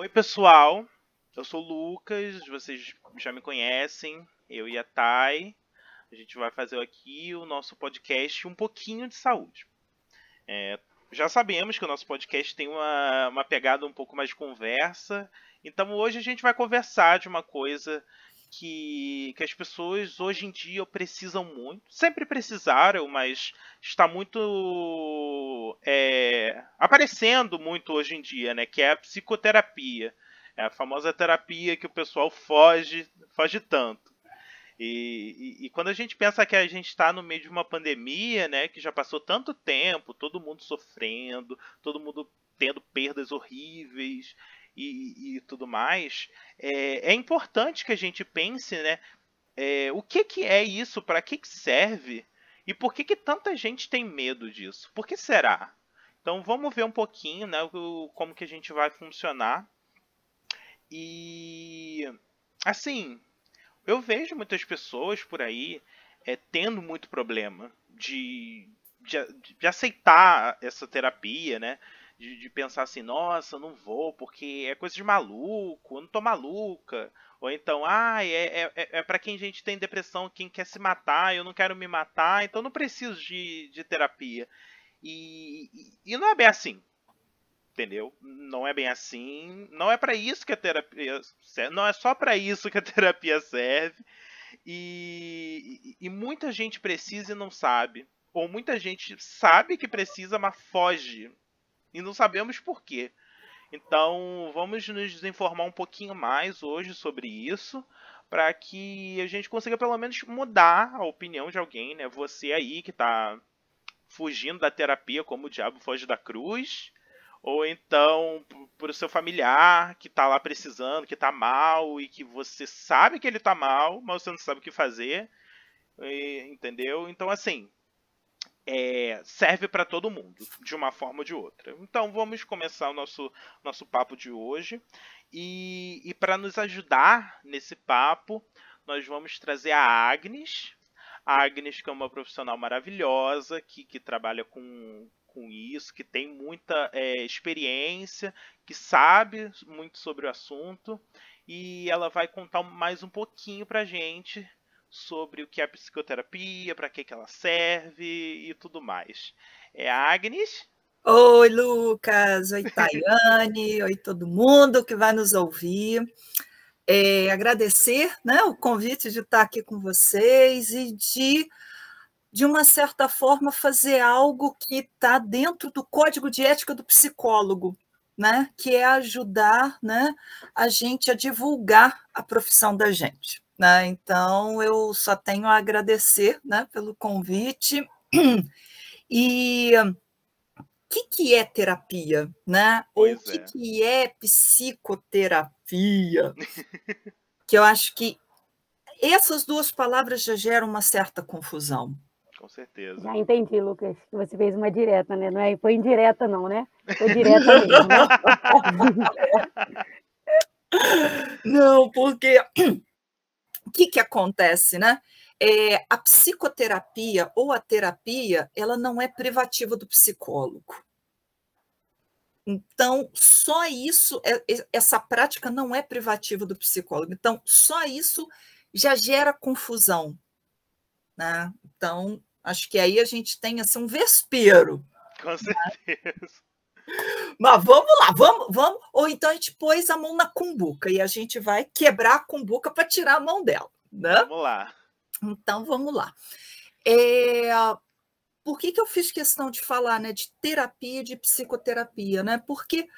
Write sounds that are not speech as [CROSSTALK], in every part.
Oi, pessoal. Eu sou o Lucas, vocês já me conhecem, eu e a Thay. A gente vai fazer aqui o nosso podcast Um pouquinho de Saúde. É, já sabemos que o nosso podcast tem uma, uma pegada um pouco mais de conversa, então hoje a gente vai conversar de uma coisa que, que as pessoas hoje em dia precisam muito. Sempre precisaram, mas está muito é, aparecendo muito hoje em dia, né? Que é a psicoterapia. É a famosa terapia que o pessoal foge, foge tanto. E, e, e, quando a gente pensa que a gente está no meio de uma pandemia, né, que já passou tanto tempo, todo mundo sofrendo, todo mundo tendo perdas horríveis, e, e tudo mais, é, é, importante que a gente pense, né? É, o que, que é isso? Para que, que serve? E por que, que tanta gente tem medo disso? Por que será? Então vamos ver um pouquinho, né? Como que a gente vai funcionar. E assim, eu vejo muitas pessoas por aí é, tendo muito problema de, de, de aceitar essa terapia, né? De, de, pensar assim, nossa, não vou porque é coisa de maluco, eu não tô maluca. Ou então, ah, é, é, é, é para quem a gente tem depressão, quem quer se matar, eu não quero me matar, então não preciso de, de terapia. E, e, e não é bem assim. Entendeu? Não é bem assim. Não é para isso que a terapia serve. Não é só para isso que a [LAUGHS] terapia serve. E, e, muita gente precisa e não sabe. Ou muita gente sabe que precisa, mas foge e não sabemos por quê. Então, vamos nos informar um pouquinho mais hoje sobre isso, para que a gente consiga pelo menos mudar a opinião de alguém, né? Você aí que está fugindo da terapia como o diabo foge da cruz, ou então por seu familiar que está lá precisando, que está mal e que você sabe que ele está mal, mas você não sabe o que fazer, entendeu? Então assim, é, serve para todo mundo, de uma forma ou de outra. Então vamos começar o nosso, nosso papo de hoje. E, e para nos ajudar nesse papo, nós vamos trazer a Agnes. A Agnes, que é uma profissional maravilhosa, que, que trabalha com, com isso, que tem muita é, experiência, que sabe muito sobre o assunto. E ela vai contar mais um pouquinho para gente sobre o que é a psicoterapia, para que, que ela serve e tudo mais. É a Agnes. Oi, Lucas. Oi, [LAUGHS] Tayane. Oi, todo mundo que vai nos ouvir. É, agradecer né, o convite de estar aqui com vocês e de, de uma certa forma, fazer algo que está dentro do código de ética do psicólogo, né, que é ajudar né, a gente a divulgar a profissão da gente. Né? Então, eu só tenho a agradecer né, pelo convite. E o que, que é terapia? Né? Ou o que, é. que é psicoterapia? [LAUGHS] que eu acho que essas duas palavras já geram uma certa confusão. Com certeza. Já entendi, Lucas, que você fez uma direta, né? Não é, foi indireta, não, né? Foi direta mesmo. Né? [LAUGHS] não, porque o que, que acontece, né? É, a psicoterapia ou a terapia, ela não é privativa do psicólogo. Então, só isso, é, essa prática não é privativa do psicólogo. Então, só isso já gera confusão. Né? Então, acho que aí a gente tem assim, um vespeiro. Com certeza. Mas vamos lá, vamos, vamos. Ou então a gente pôs a mão na cumbuca e a gente vai quebrar a cumbuca para tirar a mão dela. Né? Vamos lá. Então vamos lá. É, por que, que eu fiz questão de falar né, de terapia e de psicoterapia? Né? Porque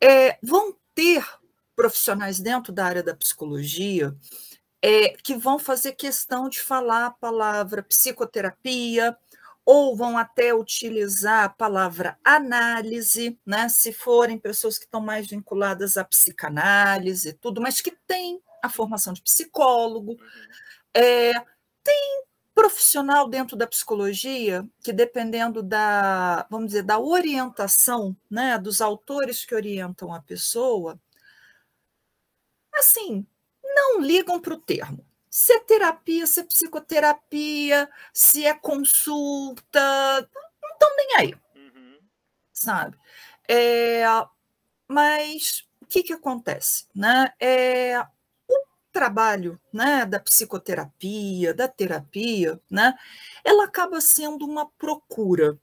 é, vão ter profissionais dentro da área da psicologia é, que vão fazer questão de falar a palavra psicoterapia, ou vão até utilizar a palavra análise, né? Se forem pessoas que estão mais vinculadas à psicanálise e tudo, mas que têm a formação de psicólogo. É, tem profissional dentro da psicologia que, dependendo da, vamos dizer, da orientação, né, dos autores que orientam a pessoa, assim, não ligam para o termo se é terapia, se é psicoterapia, se é consulta, não estão nem aí, uhum. sabe? É, mas o que, que acontece? Né? É, o trabalho né, da psicoterapia, da terapia, né, ela acaba sendo uma procura.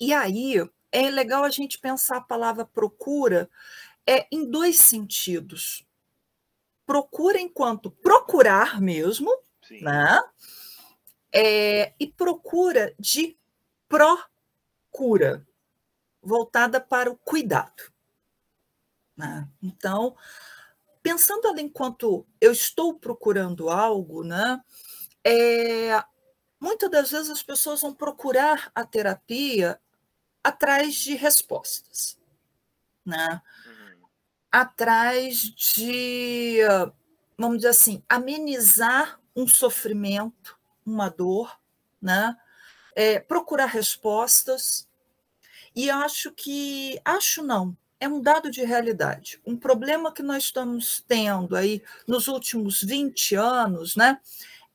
E aí é legal a gente pensar a palavra procura é, em dois sentidos. Procura enquanto procurar mesmo, Sim. né? É, e procura de procura, voltada para o cuidado. Né? Então, pensando ali enquanto eu estou procurando algo, né? É, muitas das vezes as pessoas vão procurar a terapia atrás de respostas, né? Atrás de, vamos dizer assim, amenizar um sofrimento, uma dor, né? É, procurar respostas. E acho que, acho não, é um dado de realidade. Um problema que nós estamos tendo aí nos últimos 20 anos, né?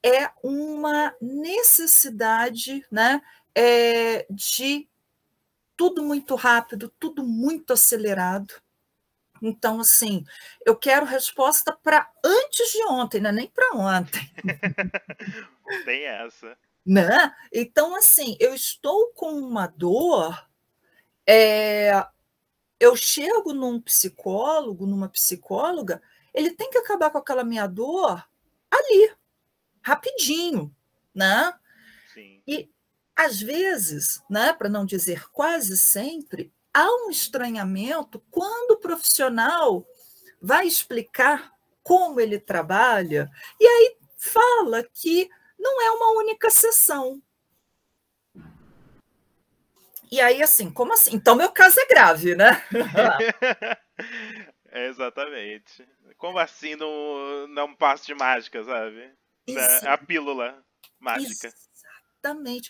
É uma necessidade, né? É, de tudo muito rápido, tudo muito acelerado. Então, assim, eu quero resposta para antes de ontem, né? nem para ontem. [LAUGHS] Tem essa. Né? Então, assim, eu estou com uma dor, é, eu chego num psicólogo, numa psicóloga, ele tem que acabar com aquela minha dor ali, rapidinho, né? Sim. E às vezes, né, para não dizer quase sempre, há um estranhamento quando o profissional vai explicar como ele trabalha, e aí fala que não é uma única sessão. E aí, assim, como assim? Então, meu caso é grave, né? [LAUGHS] é, exatamente. Como assim não, não passo de mágica, sabe? É a pílula mágica. Exatamente.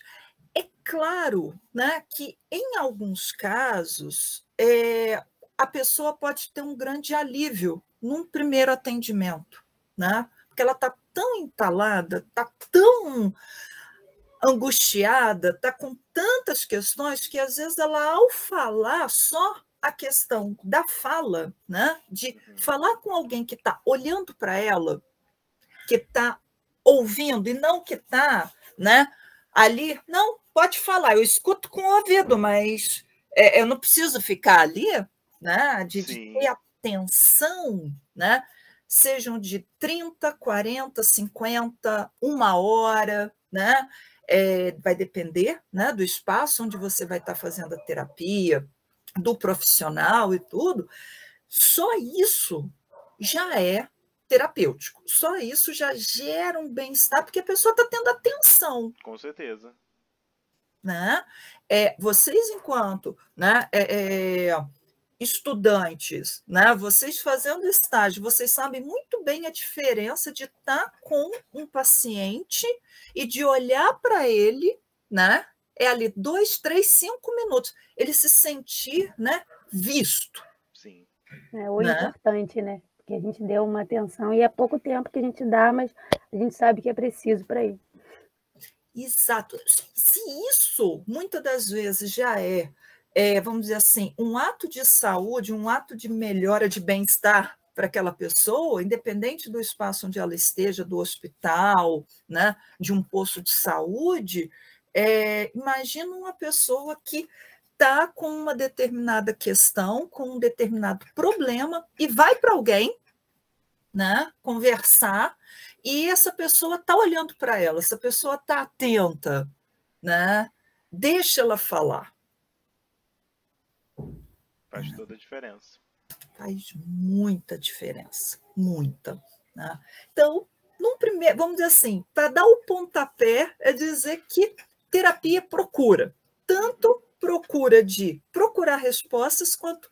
É claro né, que, em alguns casos, é, a pessoa pode ter um grande alívio num primeiro atendimento, né? porque ela está tão entalada, está tão angustiada, está com tantas questões que, às vezes, ela, ao falar só a questão da fala, né, de uhum. falar com alguém que está olhando para ela, que está ouvindo e não que está né, ali, não, pode falar, eu escuto com o ouvido, mas é, eu não preciso ficar ali, né? De, de, ter atenção, né? Sejam de 30, 40, 50, uma hora, né? É, vai depender né, do espaço onde você vai estar fazendo a terapia, do profissional e tudo. Só isso já é terapêutico. Só isso já gera um bem-estar, porque a pessoa está tendo atenção. Com certeza né? É, vocês, enquanto né, é, é, estudantes, né, vocês fazendo estágio, vocês sabem muito bem a diferença de estar com um paciente e de olhar para ele, né? É ali dois, três, cinco minutos, ele se sentir né, visto. Sim. É o né? importante, né? Porque a gente deu uma atenção e é pouco tempo que a gente dá, mas a gente sabe que é preciso para ir. Exato. Se isso, muitas das vezes, já é, é, vamos dizer assim, um ato de saúde, um ato de melhora de bem-estar para aquela pessoa, independente do espaço onde ela esteja, do hospital, né, de um posto de saúde, é, imagina uma pessoa que está com uma determinada questão, com um determinado problema, e vai para alguém né, conversar, e essa pessoa está olhando para ela, essa pessoa está atenta, né? deixa ela falar. Faz toda a diferença. Faz muita diferença, muita. Né? Então, num primeiro, vamos dizer assim, para dar o pontapé é dizer que terapia procura, tanto procura de procurar respostas quanto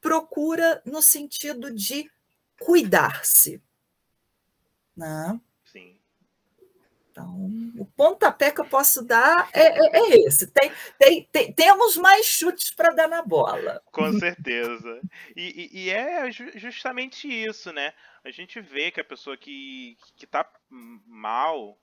procura no sentido de cuidar-se. Né? Sim. Então, o pontapé que eu posso dar é, é, é esse. Tem, tem, tem, temos mais chutes para dar na bola. Com certeza. E, e, e, é justamente isso, né? A gente vê que a pessoa que está mal,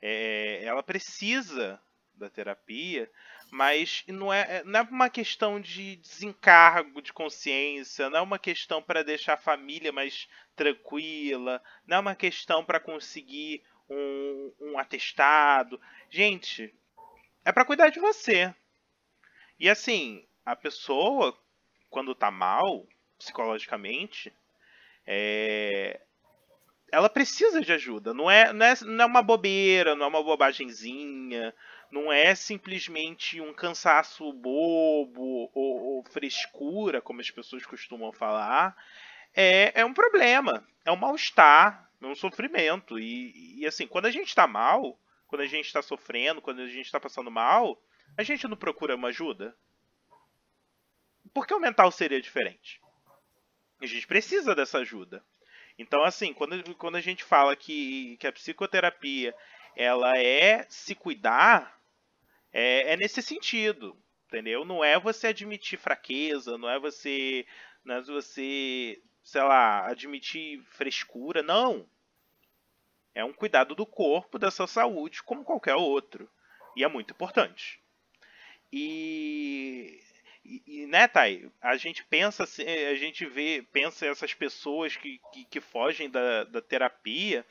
é, ela precisa da terapia, Mas não é, não é uma questão de desencargo de consciência, não é uma questão para deixar a família mais tranquila, não é uma questão para conseguir um, um atestado. Gente, é para cuidar de você. E assim, a pessoa, quando tá mal, psicologicamente, é... ela precisa de ajuda. Não é, não, é, não é uma bobeira, não é uma bobagemzinha, não é simplesmente um cansaço bobo ou, ou frescura, como as pessoas costumam falar. É, é um problema, é um mal-estar, é um sofrimento. E, e assim, quando a gente está mal, quando a gente está sofrendo, quando a gente está passando mal, a gente não procura uma ajuda? Por que o mental seria diferente? A gente precisa dessa ajuda. Então, assim, quando, quando a gente fala que, que a psicoterapia ela é se cuidar, é, é nesse sentido, entendeu? Não é você admitir fraqueza, não é você, não é você, sei lá, admitir frescura, não. É um cuidado do corpo, da sua saúde, como qualquer outro. E é muito importante. E, e, e né, Thay, a gente pensa, a gente vê, pensa essas pessoas que, que, que fogem da, da terapia,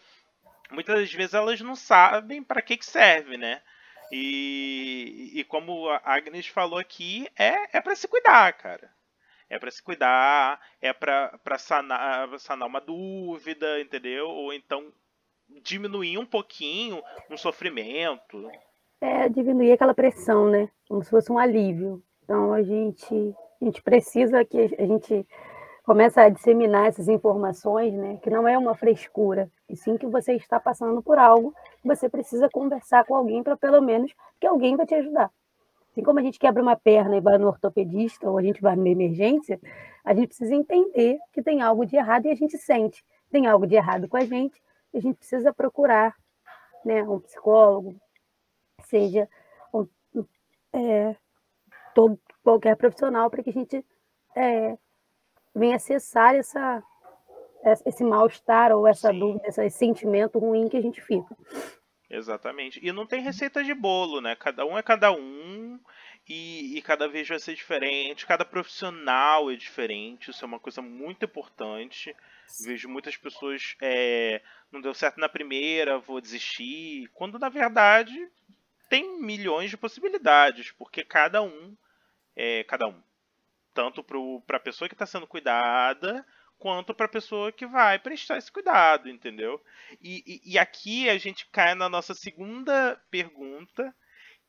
muitas vezes elas não sabem para que, que serve, né? E, e como a Agnes falou aqui, é, é para se cuidar, cara. É para se cuidar, é para sanar, sanar uma dúvida, entendeu? Ou então diminuir um pouquinho um sofrimento. É, diminuir aquela pressão, né? Como se fosse um alívio. Então a gente, a gente precisa que a gente comece a disseminar essas informações, né? Que não é uma frescura, e sim que você está passando por algo, você precisa conversar com alguém para pelo menos que alguém vai te ajudar. Assim como a gente quebra uma perna e vai no ortopedista ou a gente vai numa emergência, a gente precisa entender que tem algo de errado e a gente sente. Tem algo de errado com a gente a gente precisa procurar né, um psicólogo, seja um, é, todo, qualquer profissional, para que a gente é, venha acessar essa, esse mal-estar ou essa Sim. dúvida, esse sentimento ruim que a gente fica. Exatamente. E não tem receita de bolo, né? Cada um é cada um e, e, cada vez vai ser diferente. Cada profissional é diferente. Isso é uma coisa muito importante. Vejo muitas pessoas. É, não deu certo na primeira, vou desistir. Quando na verdade tem milhões de possibilidades, porque cada um é cada um. Tanto para a pessoa que está sendo cuidada, quanto para a pessoa que vai prestar esse cuidado, entendeu? E, e, e, aqui a gente cai na nossa segunda pergunta,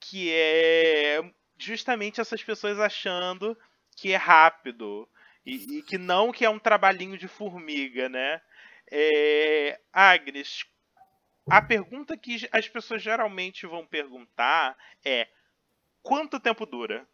que é justamente essas pessoas achando que é rápido, e, e, que não que é um trabalhinho de formiga, né? É, Agnes, a pergunta que as pessoas geralmente vão perguntar é quanto tempo dura?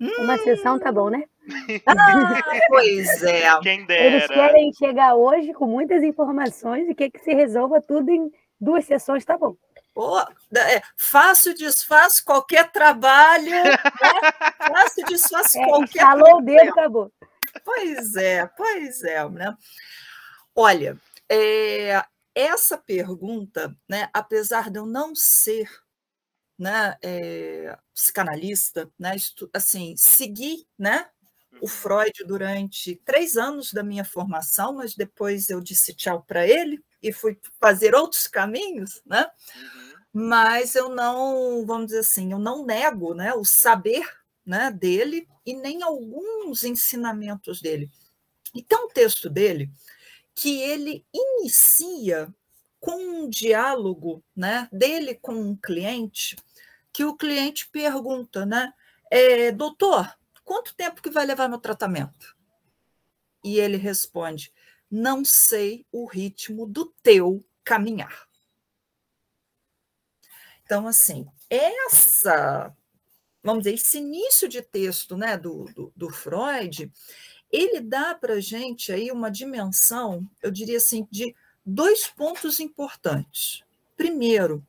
Uma sessão tá bom, né? [LAUGHS] Ah, pois é. Quem dera. Eles querem chegar hoje com muitas informações e quer que se resolva tudo em duas sessões, tá bom. Oh, é, faço, desfaço qualquer trabalho, né? [LAUGHS] faço, desfaço é, qualquer Falou o dedo, acabou. Pois é, pois é. Né? Olha, é, essa pergunta, né, apesar de eu não ser né, é, psicanalista, né, assim, segui né, o uhum. Freud durante três anos da minha formação, mas depois eu disse tchau para ele e fui fazer outros caminhos, né? Uhum. Mas eu não, vamos dizer assim, eu não nego né, o saber né, dele e nem alguns ensinamentos dele. E tem um texto dele que ele inicia com um diálogo né, dele com um cliente, que o cliente pergunta, né, é, doutor, quanto tempo que vai levar meu tratamento? E ele responde, não sei o ritmo do teu caminhar. Então, assim, essa vamos dizer, esse início de texto né, do, do, do Freud, ele dá para gente aí uma dimensão, eu diria assim, de dois pontos importantes. Primeiro,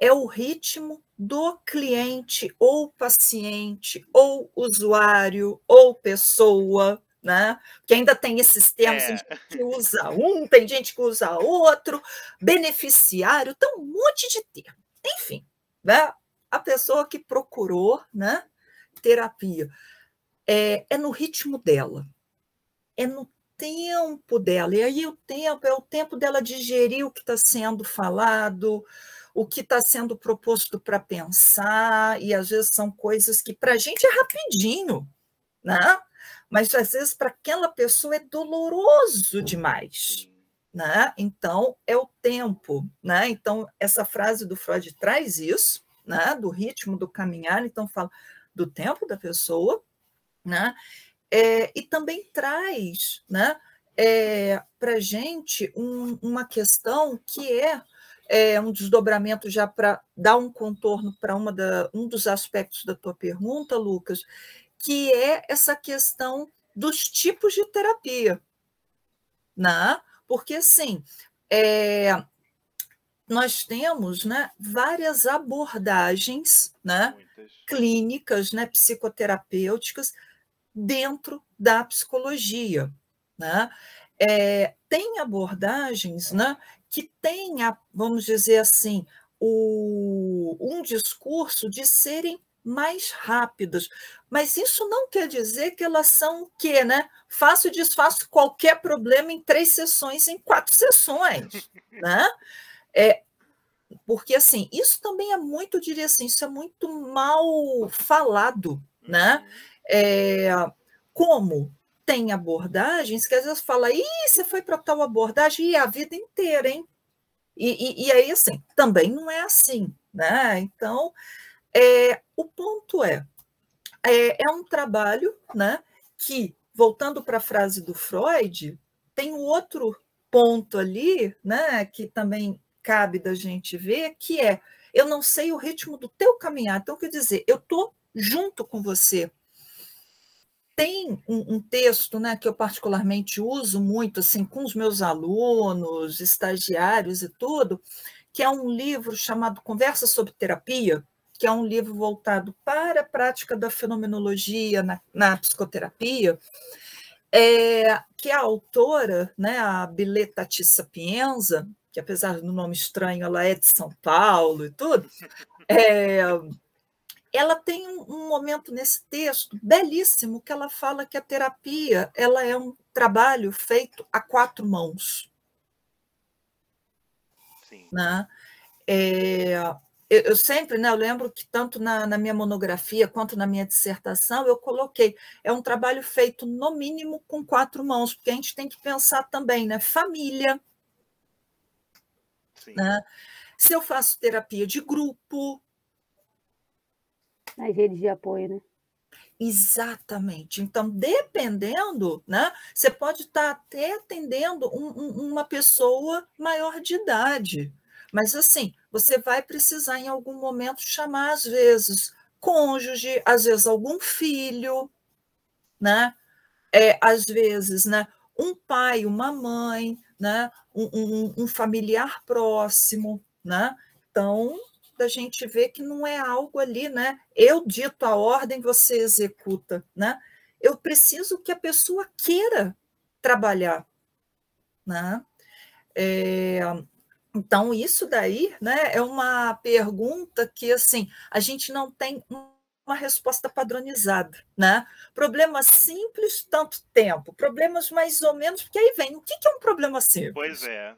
é o ritmo do cliente ou paciente ou usuário ou pessoa, né? Que ainda tem esses termos, é. tem gente que usa um, tem gente que usa outro, beneficiário, tem um monte de termos. Enfim, né? a pessoa que procurou né, terapia. É, é no ritmo dela, é no tempo dela. E aí o tempo é o tempo dela digerir o que está sendo falado, o que está sendo proposto para pensar, e às vezes são coisas que para a gente é rapidinho, né? mas às vezes para aquela pessoa é doloroso demais. Né? Então, é o tempo. Né? Então, essa frase do Freud traz isso, né? do ritmo do caminhar, então fala do tempo da pessoa, né? É, e também traz né, é, para a gente um, uma questão que é, é um desdobramento já para dar um contorno para um dos aspectos da tua pergunta, Lucas, que é essa questão dos tipos de terapia. Né? Porque, assim, é, nós temos né, várias abordagens né, clínicas, né, psicoterapêuticas, dentro da psicologia. Né? É, tem abordagens né, que têm, vamos dizer assim, o, um discurso de serem mais rápidas. Mas isso não quer dizer que elas são o quê, né? Faço e desfaço qualquer problema em três sessões, em quatro sessões, [LAUGHS] né? É, porque, assim, isso também é muito, diria assim, isso é muito mal falado, né? Uhum. É, como tem abordagens que às vezes fala, ih, você foi para tal abordagem e a vida inteira, hein? E, e, e, aí, assim, também não é assim, né? Então, é, o ponto é, é, é um trabalho né, que, voltando para a frase do Freud, tem um outro ponto ali, né, que também cabe da gente ver, que é eu não sei o ritmo do teu caminhar. Então, quer dizer, eu estou junto com você. Tem um, um, texto né, que eu particularmente uso muito assim com os meus alunos, estagiários e tudo, que é um livro chamado Conversa sobre Terapia, que é um livro voltado para a prática da fenomenologia na, na psicoterapia, é, que a autora, né, a Bileta T. Sapienza, que apesar do nome estranho, ela é de São Paulo e tudo, é, ela tem um, momento nesse texto belíssimo que ela fala que a terapia ela é um trabalho feito a quatro mãos. Sim. Né? É, eu, eu, sempre, né, eu lembro que tanto na, na, minha monografia quanto na minha dissertação eu coloquei, é um trabalho feito no mínimo com quatro mãos, porque a gente tem que pensar também, né, família, né? se eu faço terapia de grupo. As redes de apoio, né? Exatamente. Então, dependendo, né, você pode estar até atendendo um, um, uma pessoa maior de idade. Mas, assim, você vai precisar em algum momento chamar, às vezes, cônjuge, às vezes algum filho, né? É, às vezes, né, um pai, uma mãe, né, um, um familiar próximo, né? Então, da gente ver que não é algo ali, né? Eu dito a ordem, você executa, né? Eu preciso que a pessoa queira trabalhar, né? É, então, isso daí né, é uma pergunta que assim a gente não tem uma resposta padronizada. Né? Problemas simples, tanto tempo. Problemas mais ou menos, porque aí vem, o que é um problema simples? Pois é.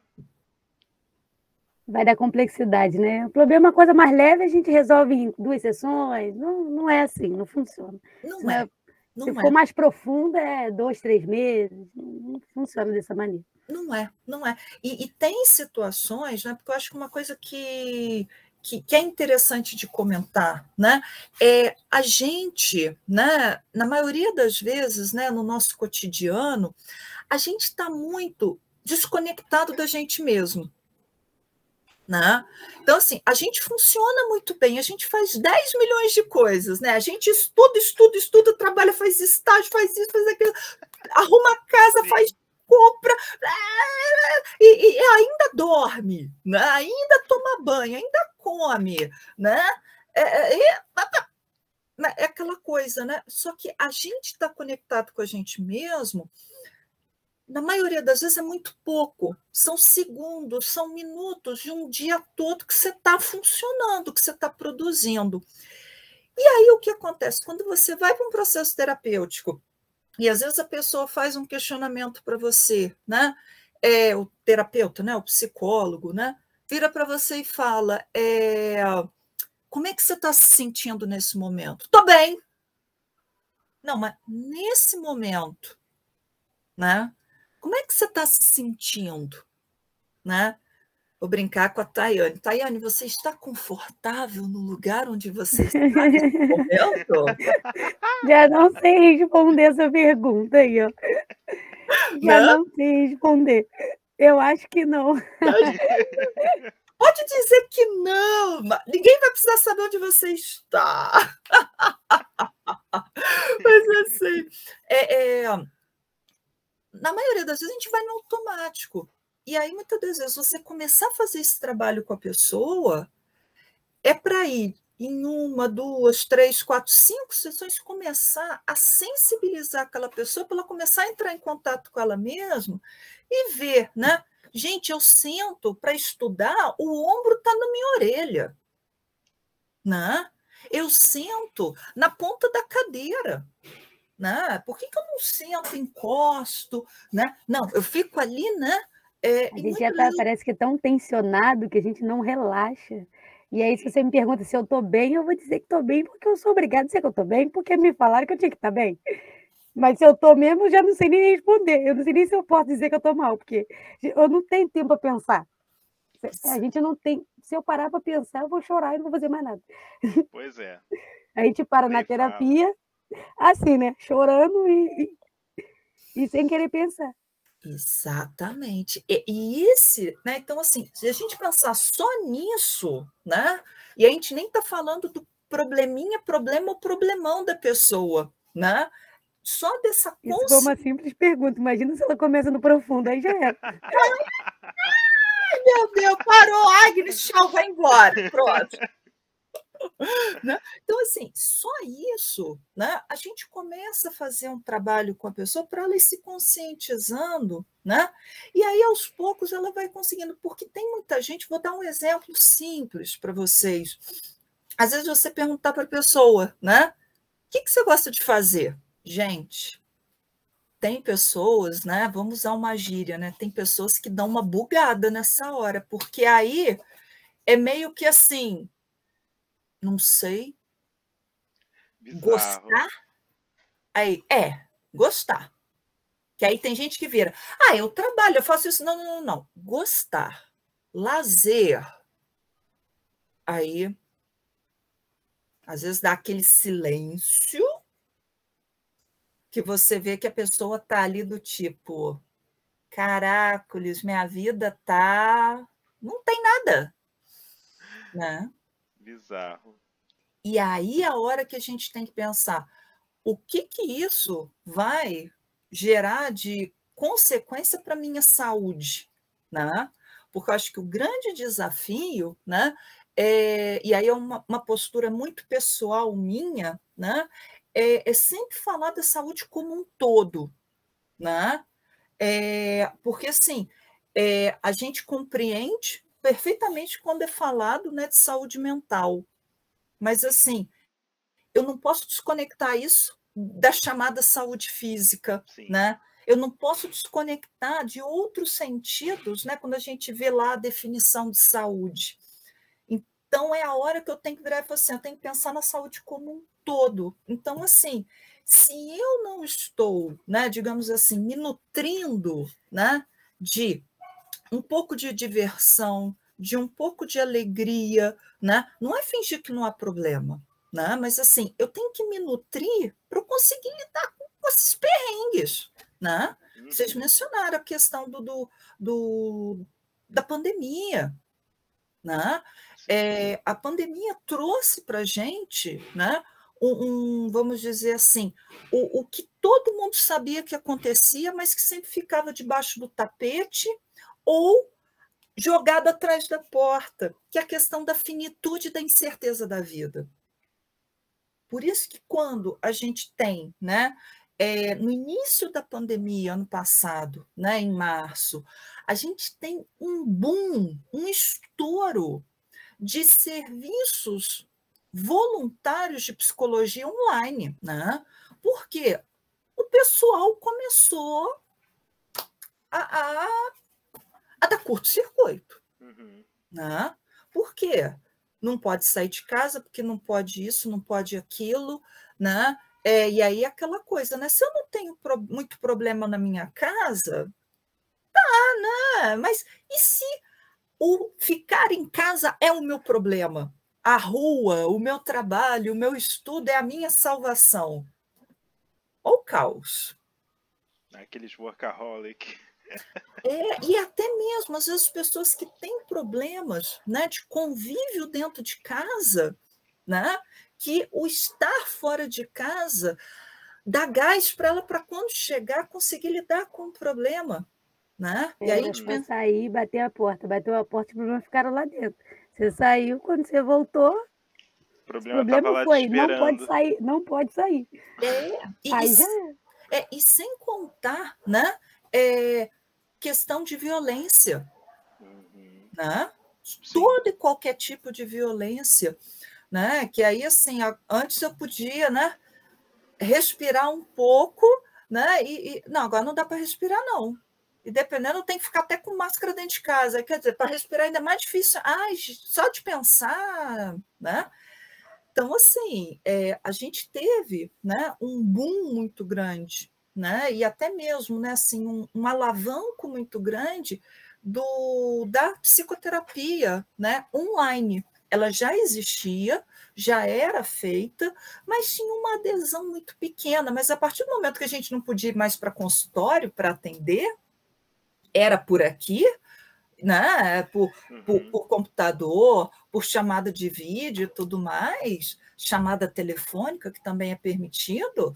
Vai dar complexidade, né? O problema é uma coisa mais leve, a gente resolve em duas sessões. Não, não é assim, não funciona. Não é. Não Se é. for mais profundo, é dois, três meses. Não funciona dessa maneira. Não é, não é. E, e tem situações, né? Porque eu acho que uma coisa que, que, que, é interessante de comentar, né? É a gente, né? Na maioria das vezes, né? No nosso cotidiano, a gente está muito desconectado da gente mesmo. Né? Então, assim, a gente funciona muito bem, a gente faz 10 milhões de coisas, né? A gente estuda, estuda, estuda, trabalha, faz estágio, faz isso, faz aquilo, arruma casa, faz compra e, e, ainda dorme, né? ainda toma banho, ainda come, né? É, é, é, é aquela coisa, né? Só que a gente está conectado com a gente mesmo na maioria das vezes é muito pouco, são segundos, são minutos de um dia todo que você está funcionando, que você está produzindo. E aí o que acontece? Quando você vai para um processo terapêutico, e às vezes a pessoa faz um questionamento para você, né? É, o terapeuta, né? o psicólogo, né? vira para você e fala: é, como é que você está se sentindo nesse momento? Estou bem. Não, mas nesse momento, né? Como é que você está se sentindo? Né? Vou brincar com a Tayane. Tayane, você está confortável no lugar onde você está? [LAUGHS] Já não sei responder essa pergunta aí, ó. Já não, não sei responder. Eu acho que não. Pode [LAUGHS] dizer que não. Ninguém vai precisar saber onde você está. [LAUGHS] Mas assim, é, é, na maioria das vezes a gente vai no automático. E aí, muitas das vezes, você começar a fazer esse trabalho com a pessoa é para ir em uma, duas, três, quatro, cinco sessões, começar a sensibilizar aquela pessoa para ela começar a entrar em contato com ela mesma e ver, né? Gente, eu sinto para estudar, o ombro está na minha orelha, né? Eu sinto na ponta da cadeira, né? Por que, que eu não sinto, encosto, né? Não, eu fico ali, né? É, a gente já tá, parece que é tão tensionado que a gente não relaxa. E aí, se você me pergunta se eu estou bem, eu vou dizer que estou bem porque eu sou obrigada a dizer que eu estou bem, porque me falaram que eu tinha que estar tá bem. Mas se eu tô mesmo, já não sei nem responder. Eu não sei nem se eu posso dizer que eu tô mal, porque eu não tenho tempo para pensar. A gente não tem. Se eu parar para pensar, eu vou chorar e não vou fazer mais nada. Pois é. [LAUGHS] A gente para na terapia, assim, né? Chorando e, e, e sem querer pensar. Exatamente. E, e, esse, né? Então, assim, se a gente pensar só nisso, né? E a gente nem está falando do probleminha, problema ou problemão da pessoa, né? Só dessa Isso foi uma simples pergunta. Imagina se ela começa no profundo, aí já é. [LAUGHS] Ai, meu Deus, parou, Agnes, tchau, vai embora. Pronto. [LAUGHS] Né? Então, assim, só isso, né? A gente começa a fazer um trabalho com a pessoa para ela ir se conscientizando, né? E aí, aos poucos, ela vai conseguindo, porque tem muita gente, vou dar um exemplo simples para vocês. Às vezes você perguntar para a pessoa, né? O que, que você gosta de fazer? Gente, tem pessoas, né? Vamos usar uma gíria, né? Tem pessoas que dão uma bugada nessa hora, porque aí é meio que assim, não sei, Bizarro. gostar. Aí, é, gostar. Que aí tem gente que vira, ah, eu trabalho, eu faço isso. Não, não, não, não. Gostar, lazer. Aí, às vezes dá aquele silêncio que você vê que a pessoa está ali do tipo, caracoles, minha vida tá. Não tem nada. Né? Bizarro. E aí a hora que a gente tem que pensar o que que isso vai gerar de consequência para minha saúde, né? Porque eu acho que o grande desafio, né? É, e aí é uma, uma postura muito pessoal minha, né? é, é sempre falar da saúde como um todo, né? É, porque assim é, a gente compreende perfeitamente quando é falado né, de saúde mental, mas assim eu não posso desconectar isso da chamada saúde física, Sim. né? Eu não posso desconectar de outros sentidos, né? Quando a gente vê lá a definição de saúde. Então é a hora que eu tenho que virar e falar assim, eu tenho que pensar na saúde como um todo. Então, assim, se eu não estou, né, digamos assim, me nutrindo né, de um pouco de diversão, de um pouco de alegria, né? Não é fingir que não há problema, né? Mas assim, eu tenho que me nutrir para conseguir lidar com esses perrengues, né? Vocês uhum. mencionaram a questão do, do, do da pandemia, né? É, a pandemia trouxe para a gente, né? um, um, vamos dizer assim, o, o que todo mundo sabia que acontecia, mas que sempre ficava debaixo do tapete ou jogado atrás da porta, que é a questão da finitude da incerteza da vida. Por isso que quando a gente tem né, é, no início da pandemia, ano passado, né, em março, a gente tem um boom, um estouro de serviços voluntários de psicologia online, né? Porque o pessoal começou a, a, a dar curto-circuito. Uhum. Né? Por quê? Não pode sair de casa, porque não pode isso, não pode aquilo, né? É, e aí aquela coisa, né? Se eu não tenho pro, muito problema na minha casa, tá, né? Mas e se o ficar em casa é o meu problema? A rua, o meu trabalho, o meu estudo é a minha salvação. Ou caos. Aqueles workaholic. É, e até mesmo, às vezes, pessoas que têm problemas né, de convívio dentro de casa, né, que o estar fora de casa dá gás para ela para quando chegar conseguir lidar com o problema. Né? É, e aí, tipo... Você sair, bater a porta, bateu a porta e os problemas ficaram lá dentro. Você saiu, quando você voltou, o problema, o problema foi, não pode sair, não pode sair. É, e, aí já é. é. E sem contar, né? É, questão de violência. Uhum. Né? Todo e qualquer tipo de violência. Né? Que aí, assim, antes eu podia né, respirar um pouco, né? E, e não, agora não dá para respirar, não. E dependendo, tem que ficar até com máscara dentro de casa. Quer dizer, para respirar ainda é mais difícil. Ai, só de pensar, né? Então, assim, é, a gente teve né, um boom muito grande né? e até mesmo né, assim, um, um alavanco muito grande do, da psicoterapia né, online. Ela já existia, já era feita, mas tinha uma adesão muito pequena. Mas a partir do momento que a gente não podia ir mais para consultório para atender, era por aqui, né? Por, uhum. por, por, computador, por chamada de vídeo e tudo mais, chamada telefônica, que também é permitido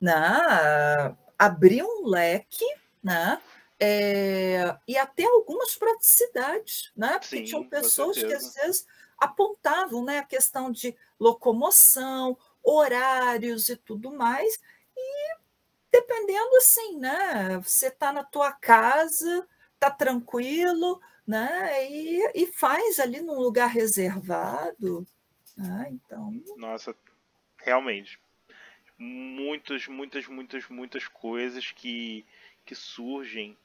né, abrir um leque, né? É, e até algumas praticidades, né? Porque Sim, tinham pessoas que às vezes apontavam né, a questão de locomoção, horários e tudo mais, e dependendo assim, né? Você está na tua casa, está tranquilo, né? E, e faz ali num lugar reservado. Né? Então. Nossa, realmente muitas, muitas, muitas, muitas coisas que, que surgem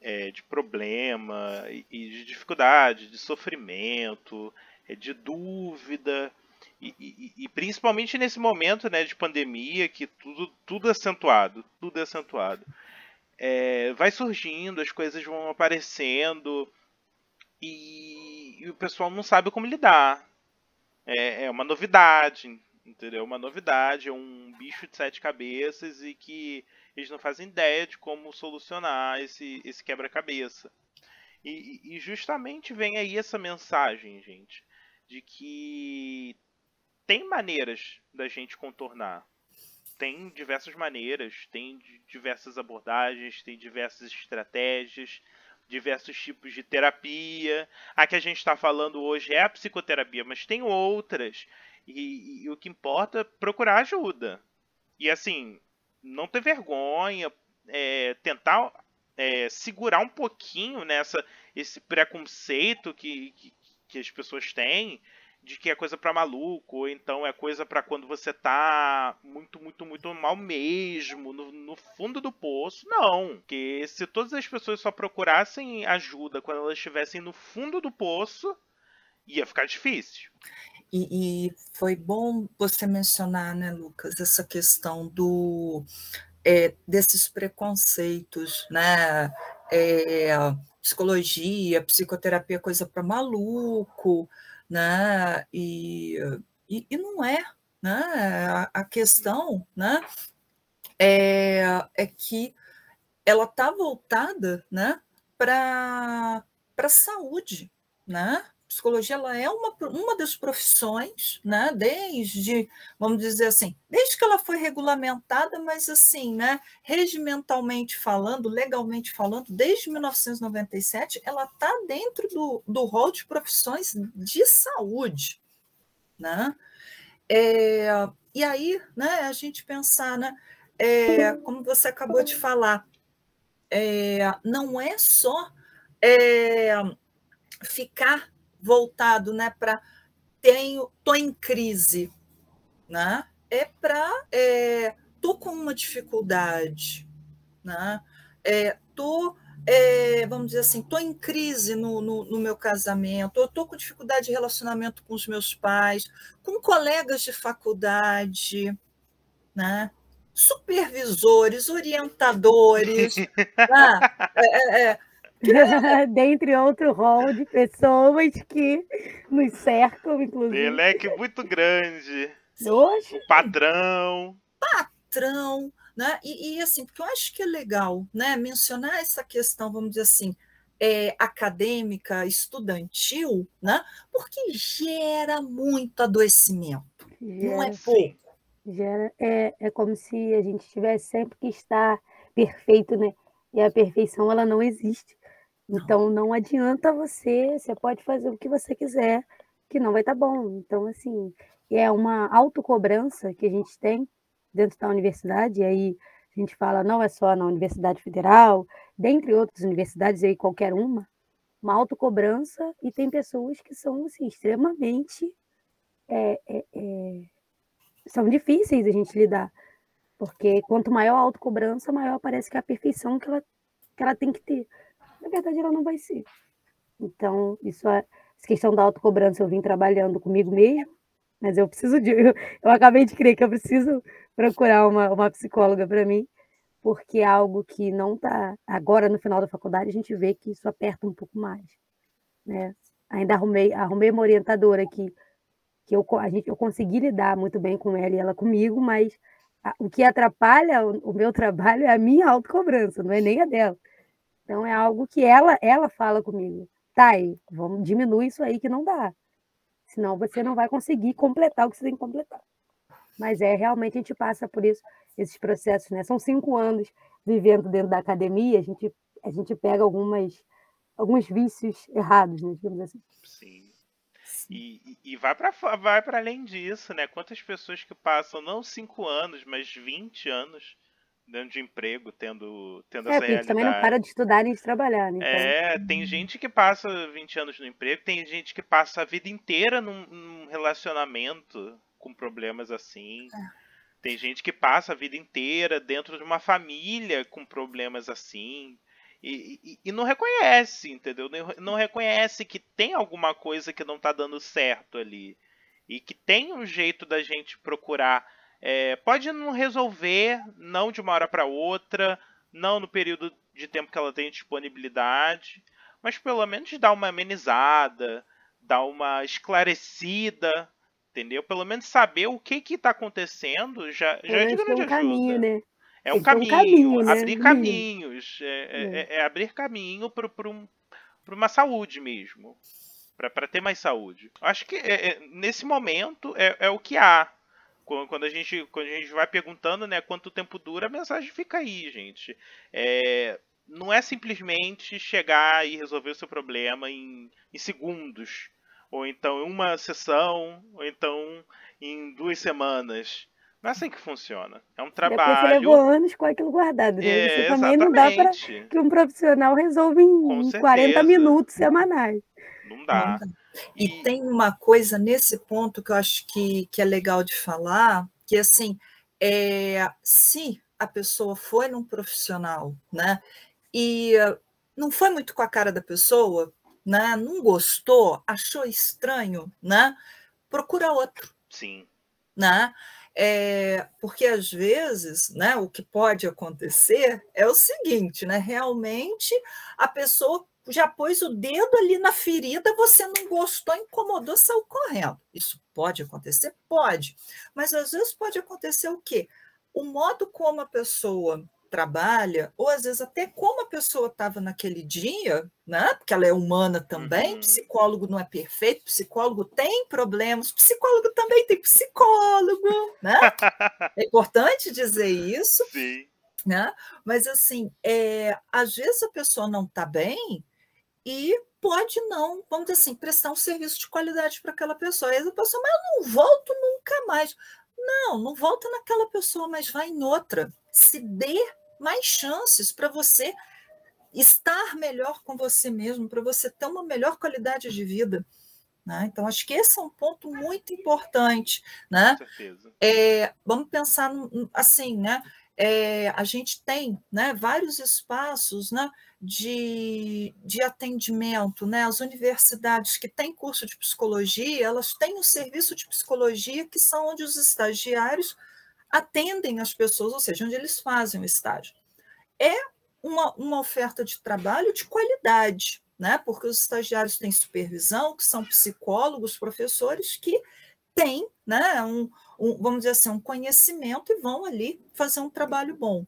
é, de problema e, de dificuldade, de sofrimento, é, de dúvida. E, e, e, principalmente nesse momento né, de pandemia, que tudo, tudo é acentuado, tudo é acentuado. É, vai surgindo, as coisas vão aparecendo e, e, o pessoal não sabe como lidar. É, é uma novidade, entendeu? Uma novidade, é um bicho de sete cabeças e que eles não fazem ideia de como solucionar esse, esse quebra-cabeça. E, e, justamente vem aí essa mensagem, gente, de que tem maneiras da gente contornar. Tem diversas maneiras, tem diversas abordagens, tem diversas estratégias, diversos tipos de terapia. A que a gente está falando hoje é a psicoterapia, mas tem outras. E, e, o que importa é procurar ajuda. E assim, não ter vergonha, é, tentar é, segurar um pouquinho nessa esse preconceito que, que, que, as pessoas têm de que é coisa para maluco, ou então é coisa para quando você tá muito, muito, muito mal mesmo, no, no, fundo do poço. Não. Porque se todas as pessoas só procurassem ajuda quando elas estivessem no fundo do poço, ia ficar difícil. E, e, foi bom você mencionar, né, Lucas, essa questão do é, desses preconceitos, né? É, psicologia, psicoterapia, coisa para maluco, né? E, e, e, não é, né? A, a questão, né? É, é que ela está voltada, né? Para para saúde, né? Psicologia ela é uma, uma das profissões, né, desde, vamos dizer assim, desde que ela foi regulamentada, mas assim, né, regimentalmente falando, legalmente falando, desde 1997, ela está dentro do, do rol de profissões de saúde. Né? É, e aí, né, a gente pensar, né, é, como você acabou de falar, é, não é só é, ficar voltado né, para tenho, tô em crise, né? É para é, tô com uma dificuldade, né? É, tô é, vamos dizer assim, estou em crise no, no, no meu casamento, eu estou com dificuldade de relacionamento com os meus pais, com colegas de faculdade, né? supervisores, orientadores. [LAUGHS] né? é, é, é. [LAUGHS] Dentre outro rol de pessoas que nos cercam, inclusive. Tem leque muito grande. Oxe. O patrão. Patrão, né? E, e, assim, porque eu acho que é legal né, mencionar essa questão, vamos dizer assim, é, acadêmica, estudantil, né? Porque gera muito adoecimento. Gera, não é pouco. Gera, é, é como se a gente tivesse sempre que estar perfeito, né? E a perfeição ela não existe. Então não adianta você, você pode fazer o que você quiser, que não vai estar tá bom. Então assim, é uma autocobrança que a gente tem dentro da universidade, e aí a gente fala, não é só na Universidade Federal, dentre outras universidades, aí qualquer uma, uma autocobrança, e tem pessoas que são assim, extremamente. É, é, é, são difíceis a gente lidar, porque quanto maior a autocobrança, maior parece que é a perfeição que ela, que ela tem que ter. Verdade, ela não vai ser. Então, isso é, essa questão da autocobrança eu vim trabalhando comigo mesmo, mas eu preciso de. Eu, eu acabei de crer que eu preciso procurar uma, uma psicóloga para mim, porque é algo que não está. Agora, no final da faculdade, a gente vê que isso aperta um pouco mais. Né? Ainda arrumei, arrumei uma orientadora que, que eu, a gente, eu consegui lidar muito bem com ela e ela comigo, mas o que atrapalha o, o, meu trabalho é a minha autocobrança, não é nem a dela. Então é algo que ela, ela fala comigo. Tá, aí, vamos diminuir isso aí que não dá. Senão você não vai conseguir completar o que você tem que completar. Mas é, realmente a gente passa por isso, esses processos, né? São cinco anos vivendo dentro da academia, a gente, a gente pega algumas, alguns vícios errados, né? Digamos assim. Sim. E, e vai para vai além disso, né? Quantas pessoas que passam não cinco anos, mas 20 anos dentro de emprego, tendo, tendo é, essa realidade. também não para de estudar nem de trabalhar, né? Então... É, tem gente que passa 20 anos no emprego, tem gente que passa a vida inteira num, num relacionamento com problemas assim. É. Tem gente que passa a vida inteira dentro de uma família com problemas assim. E, e, e, não reconhece, entendeu? Não reconhece que tem alguma coisa que não está dando certo ali. E que tem um jeito da gente procurar. É, pode não resolver, não de uma hora para outra, não no período de tempo que ela tem disponibilidade, mas pelo menos dar uma amenizada, dar uma esclarecida entendeu? Pelo menos saber o que que tá acontecendo já, já é de grande é um caminho, né? É um caminho, um caminho né? abrir caminhos, é, é, é. é, abrir caminho para um, uma saúde mesmo, para ter mais saúde. Acho que nesse momento é, o que há. Quando a, gente, quando a gente vai perguntando né, quanto tempo dura, a mensagem fica aí, gente. não é simplesmente chegar e resolver o seu problema em, em segundos ou então em uma sessão, ou então em duas semanas. Não é assim que funciona. É um trabalho. Depois você levou anos com aquilo guardado. Né? É, também não dá para que um profissional resolva em 40 minutos semanais. Não dá. E, e, tem uma coisa nesse ponto que eu acho que, que é legal de falar, que assim, é, se a pessoa foi num profissional, né, e não foi muito com a cara da pessoa, né? não gostou, achou estranho, né? procura outro. Sim. Né? É, porque às vezes né, o que pode acontecer é o seguinte: né, realmente a pessoa já pôs o dedo ali na ferida, você não gostou, incomodou, saiu correndo. Isso pode acontecer? Pode. Mas às vezes pode acontecer o quê? O modo como a pessoa trabalha, ou às vezes até como a pessoa estava naquele dia, né? Porque ela é humana também, uhum. psicólogo não é perfeito, psicólogo tem problemas, psicólogo também tem psicólogo, né? [LAUGHS] é importante dizer isso. Sim. Né? Mas assim, é, às vezes a pessoa não está bem e pode não, vamos dizer assim, prestar um serviço de qualidade para aquela pessoa. Aí a pessoa, mas eu não volto nunca mais. Não, não volta naquela pessoa, mas vai em outra. Se dê mais chances para você estar melhor com você mesmo, para você ter uma melhor qualidade de vida. Né? Então, acho que esse é um ponto muito importante. Né? Com certeza. É, vamos pensar assim, né? É, a gente tem né, vários espaços né, de, de atendimento. Né? As universidades que têm curso de psicologia, elas têm um serviço de psicologia que são onde os estagiários atendem as pessoas, ou seja, onde eles fazem o estágio. É uma, uma oferta de trabalho de qualidade, né? porque os estagiários têm supervisão, que são psicólogos, professores que têm né, um, um, vamos dizer assim, um conhecimento e vão ali fazer um trabalho bom.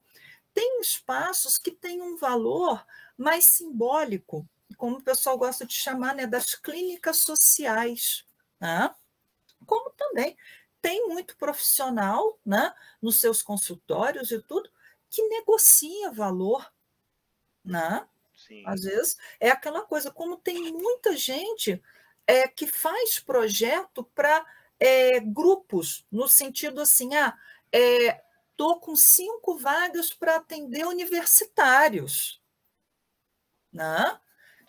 Tem espaços que têm um valor mais simbólico, como o pessoal gosta de chamar, né, das clínicas sociais, né? como também tem muito profissional né, nos seus consultórios e tudo que negocia valor né? Sim. Às vezes é aquela coisa, como tem muita gente é, que faz projeto para é, grupos, no sentido assim, ah, estou é, com cinco vagas para atender universitários. Né?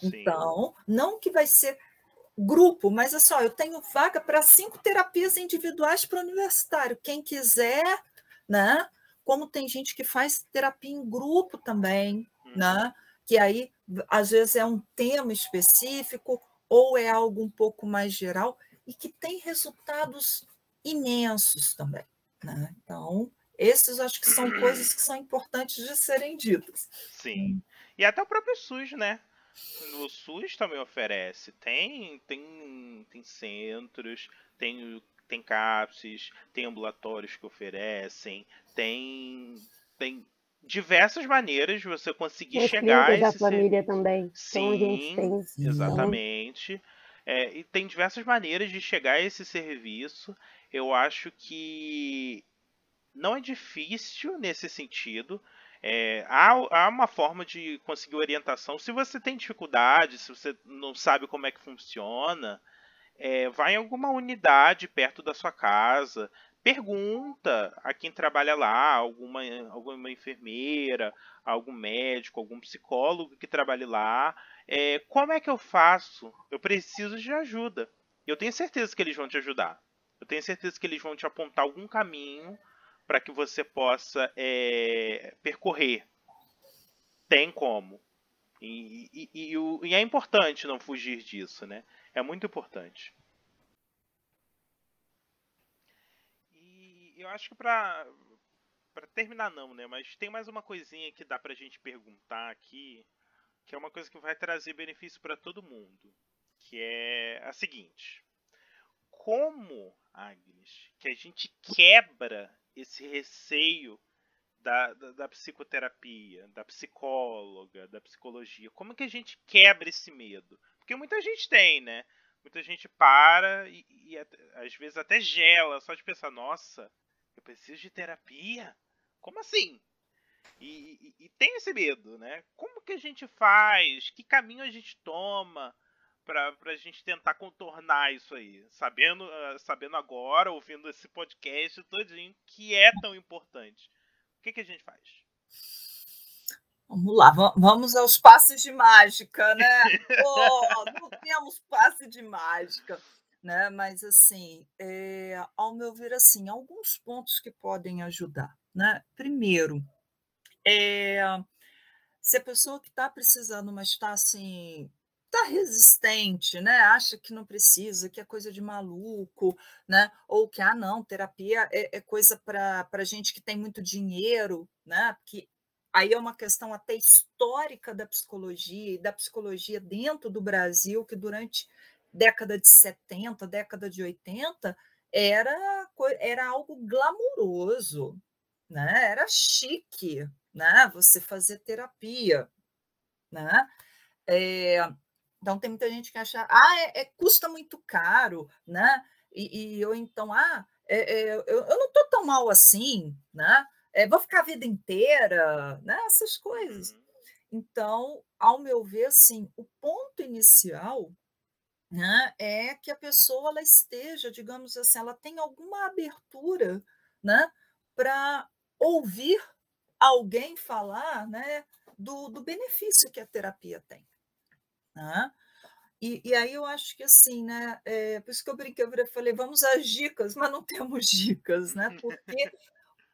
Então, não que vai ser grupo, mas assim, ó, eu tenho vaga para cinco terapias individuais para universitário. Quem quiser, né? Como tem gente que faz terapia em grupo também, né? que aí às vezes é um tema específico ou é algo um pouco mais geral e que tem resultados imensos também. Né? Então, esses acho que são coisas que são importantes de serem ditas. Sim. E até o próprio SUS, né? O SUS também oferece. Tem, tem, tem centros, tem, tem CAPSes, tem ambulatórios que oferecem, tem, tem diversas maneiras de você conseguir As chegar a esse da família serviço. também. Sim, então, gente tem. exatamente. É, e tem diversas maneiras de chegar a esse serviço. Eu acho que não é difícil nesse sentido. É, há, há uma forma de conseguir orientação. Se você tem dificuldade, se você não sabe como é que funciona, é, vai em alguma unidade perto da sua casa, pergunta a quem trabalha lá, alguma, alguma enfermeira, algum médico, algum psicólogo que trabalhe lá, é, como é que eu faço? Eu preciso de ajuda. Eu tenho certeza que eles vão te ajudar. Eu tenho certeza que eles vão te apontar algum caminho para que você possa é, percorrer. Tem como. E, e, e, e, é importante não fugir disso, né? É muito importante. eu acho que para para terminar não, né? Mas tem mais uma coisinha que dá pra gente perguntar aqui, que é uma coisa que vai trazer benefício para todo mundo, que é a seguinte: como, Agnes, que a gente quebra esse receio da, da, da, psicoterapia, da psicóloga, da psicologia? Como que a gente quebra esse medo? Porque muita gente tem, né? Muita gente para e, e às vezes até gela só de pensar, nossa, eu preciso de terapia? Como assim? E, e, e, tem esse medo, né? Como que a gente faz? Que caminho a gente toma para a gente tentar contornar isso aí? Sabendo, uh, sabendo agora, ouvindo esse podcast todinho, que é tão importante. O que, que a gente faz? Vamos lá, vamos aos passes de mágica, né? [LAUGHS] oh, não temos passe de mágica né? Mas assim, é, ao meu ver, assim, alguns pontos que podem ajudar, né? Primeiro, é, se a pessoa que está precisando, mas está assim, está resistente, né? Acha que não precisa, que é coisa de maluco, né? Ou que ah não, terapia é, é coisa para gente que tem muito dinheiro, né? Que aí é uma questão até histórica da psicologia e da psicologia dentro do Brasil que durante década de 70, década de 80, era, era algo glamuroso, né? era chique né? você fazer terapia. Né? É, então, tem muita gente que acha, ah, é, é custa muito caro, né? E, e ou então, ah, é, é, eu, eu, não estou tão mal assim, né? É, vou ficar a vida inteira, né? Essas coisas. Uhum. Então, ao meu ver, assim, o ponto inicial né, é que a pessoa ela esteja, digamos assim, ela tem alguma abertura né, para ouvir alguém falar né, do, do benefício que a terapia tem. Né? E, e, aí eu acho que assim, né? É, por isso que eu brinquei, eu falei, vamos às dicas, mas não [LAUGHS] temos dicas, né? Porque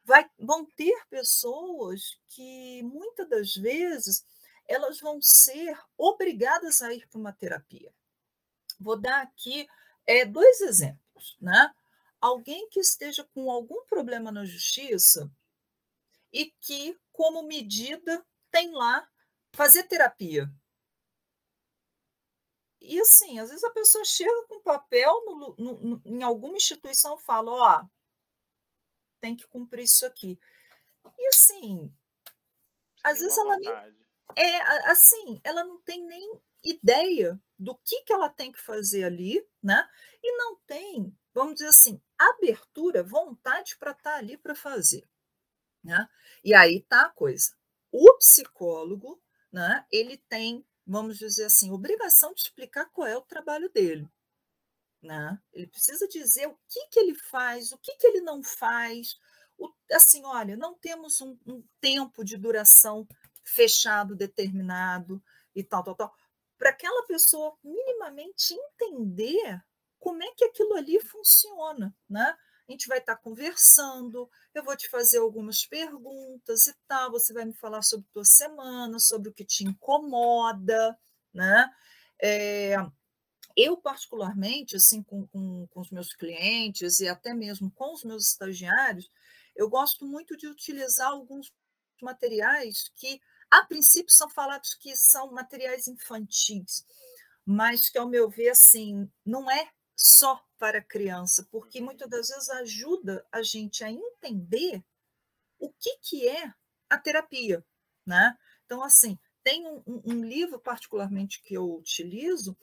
vai, vão ter pessoas que muitas das vezes elas vão ser obrigadas a ir para uma terapia. Vou dar aqui é, dois exemplos, né? Alguém que esteja com algum problema na justiça e que, como medida, tem lá fazer terapia. E assim, às vezes a pessoa chega com papel no, no, no, em alguma instituição e fala, ó, tem que cumprir isso aqui. E assim, às vezes ela nem, é assim, ela não tem nem ideia do que, que ela tem que fazer ali, né? E não tem, vamos dizer assim, abertura, vontade para estar tá ali para fazer. Né? E aí tá a coisa. O psicólogo, né, ele tem, vamos dizer assim, obrigação de explicar qual é o trabalho dele. Né? Ele precisa dizer o que, que ele faz, o que, que ele não faz. O, assim, olha, não temos um, um tempo de duração fechado, determinado e tal, tal, tal. Para aquela pessoa minimamente entender como é que aquilo ali funciona, né? A gente vai estar conversando, eu vou te fazer algumas perguntas e tal, você vai me falar sobre tua semana, sobre o que te incomoda, né? É, eu, particularmente, assim, com, com, com os meus clientes e até mesmo com os meus estagiários, eu gosto muito de utilizar alguns materiais que, a princípio, são falados que são materiais infantis, mas que, ao meu ver, assim, não é só para a criança, porque muitas das vezes ajuda a gente a entender o que, que é a terapia. Né? Então, assim, tem um, um livro particularmente que eu utilizo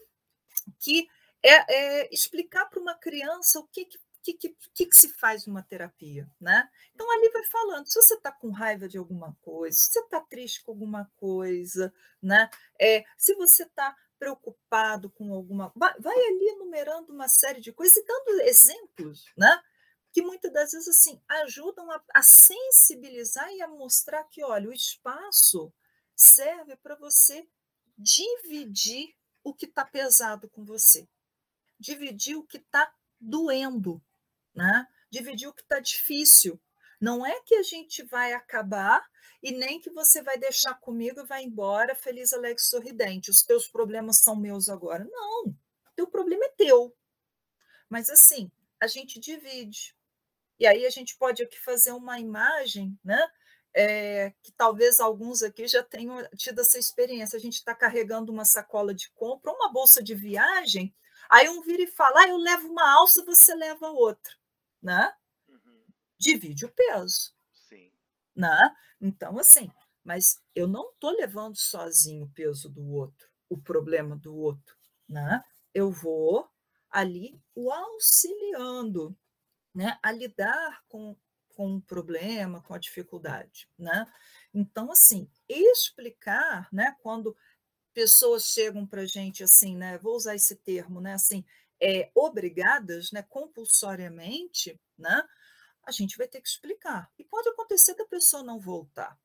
que é, é explicar para uma criança o que, que que, que, que, se faz uma terapia, né? Então ali vai falando, se você está com raiva de alguma coisa, se você está triste com alguma coisa, né? É, se você está preocupado com alguma. Vai, ali enumerando uma série de coisas e dando exemplos, né? Que muitas das vezes assim ajudam a, a sensibilizar e a mostrar que, olha, o espaço serve para você dividir o que está pesado com você, dividir o que está doendo, né? dividir o que está difícil. Não é que a gente vai acabar e nem que você vai deixar comigo e vai embora feliz, alegre, sorridente. Os teus problemas são meus agora. Não, teu problema é teu. Mas assim, a gente divide. E aí a gente pode aqui fazer uma imagem, né? É, que talvez alguns aqui já tenham tido essa experiência. A gente está carregando uma sacola de compra, uma bolsa de viagem, aí um vira e fala: ah, eu levo uma alça, você leva outra. Né? Uhum. Divide o peso. Né? Então, assim, mas eu não estou levando sozinho o peso do outro, o problema do outro, né? Eu vou ali o auxiliando, né, a lidar com, com o problema, com a dificuldade, né? Então, assim, explicar, né, quando pessoas chegam para a gente assim, né, vou usar esse termo, né, assim, é, obrigadas, né, compulsoriamente, né, a gente vai ter que explicar. E pode acontecer da pessoa não voltar,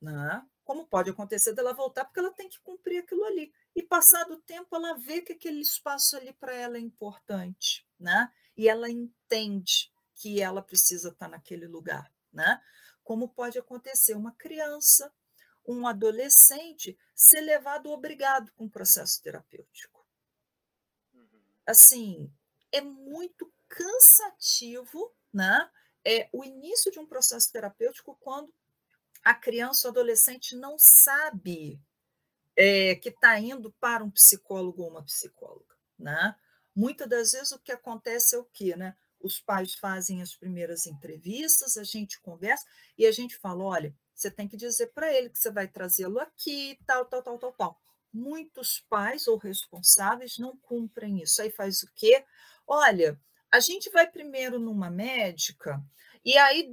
né? como pode acontecer dela voltar, porque ela tem que cumprir aquilo ali. E passado o tempo, ela vê que aquele espaço ali para ela é importante, né? E ela entende que ela precisa estar naquele lugar, né? Como pode acontecer uma criança, um adolescente ser levado obrigado com o processo terapêutico. Uhum. Assim, é muito cansativo, né? É o início de um processo terapêutico quando a criança ou adolescente não sabe é, que está indo para um psicólogo ou uma psicóloga. Né? Muitas das vezes o que acontece é o quê? Né? Os pais fazem as primeiras entrevistas, a gente conversa e a gente fala: olha, você tem que dizer para ele que você vai trazê-lo aqui, tal, tal, tal, tal, tal. Muitos pais ou responsáveis não cumprem isso. Aí faz o quê? Olha, a gente vai primeiro numa médica, e aí,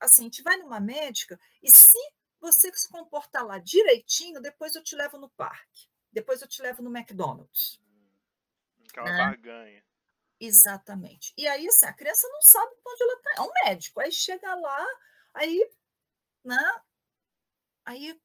assim, a gente vai numa médica, e se você se comportar lá direitinho, depois eu te levo no parque, depois eu te levo no McDonald's. Aquela né? barganha. Exatamente. E aí, assim, a criança não sabe onde ela está. É um médico. Aí chega lá, aí, né? Aí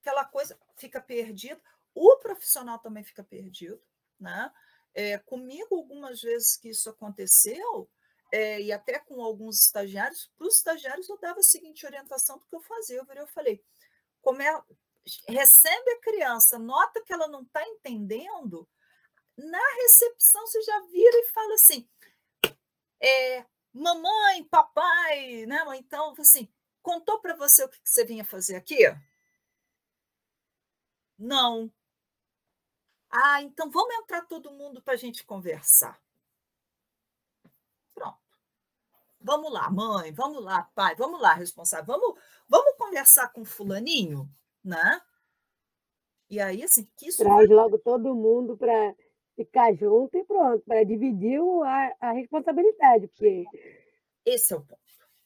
aquela coisa fica perdida. O profissional também fica perdido, né? É, comigo, algumas vezes que isso aconteceu, é, e até com alguns estagiários, para os estagiários eu dava a seguinte orientação do que eu fazia. Eu, eu falei, como é, recebe a criança, nota que ela não está entendendo, na recepção você já vira e fala assim, é, mamãe, papai, né? Então, assim, contou para você o que você vinha fazer aqui? Não. Ah, então vamos entrar todo mundo para a gente conversar. Pronto. Vamos lá, mãe, vamos lá, pai, vamos lá, responsável, vamos, vamos conversar com fulaninho, né? E aí, assim, que isso. Traz logo todo mundo para ficar junto e pronto, para dividir a, a responsabilidade, porque. Esse é o ponto.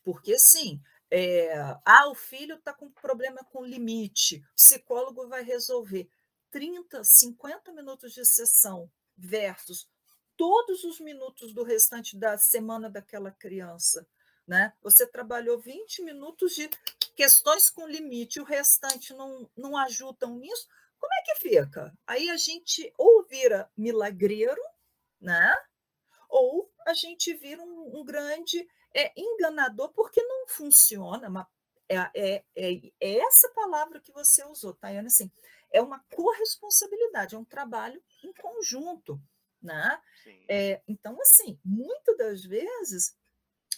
Porque, sim, é, ah, o filho está com problema com limite, o psicólogo vai resolver. 30, 50 minutos de sessão versus todos os minutos do restante da semana daquela criança. Né? Você trabalhou 20 minutos de questões com limite, o restante não, não ajudam nisso. Como é que fica? Aí a gente ou vira milagreiro, né? ou a gente vira um, um grande é, enganador, porque não funciona. É, é, é, essa palavra que você usou, Tayane, assim, é uma corresponsabilidade, é um trabalho em conjunto. Né? É, então, assim, muitas das vezes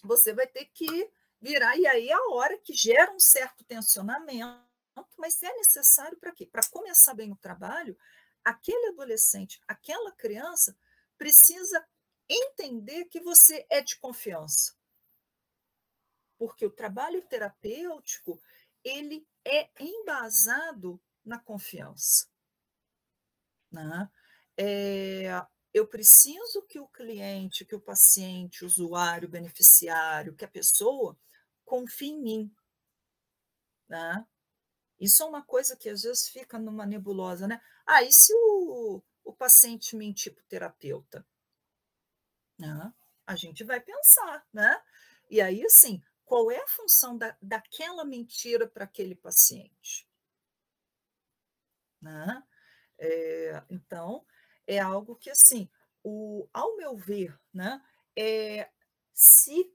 você vai ter que virar, e aí é a hora que gera um certo tensionamento, mas é necessário para quê? Para começar bem o trabalho, aquele adolescente, aquela criança precisa entender que você é de confiança. Porque o trabalho terapêutico, ele é embasado na confiança. Né? É, eu preciso que o cliente, que o paciente, o usuário, o beneficiário, que a pessoa confie em mim. Né? Isso é uma coisa que às vezes fica numa nebulosa, né? Ah, e se o, o paciente mentir para o terapeuta? Né? A gente vai pensar, né? E aí, assim, qual é a função da, daquela mentira para aquele paciente? Né? É, então, é algo que, assim, o, ao meu ver, né, é, se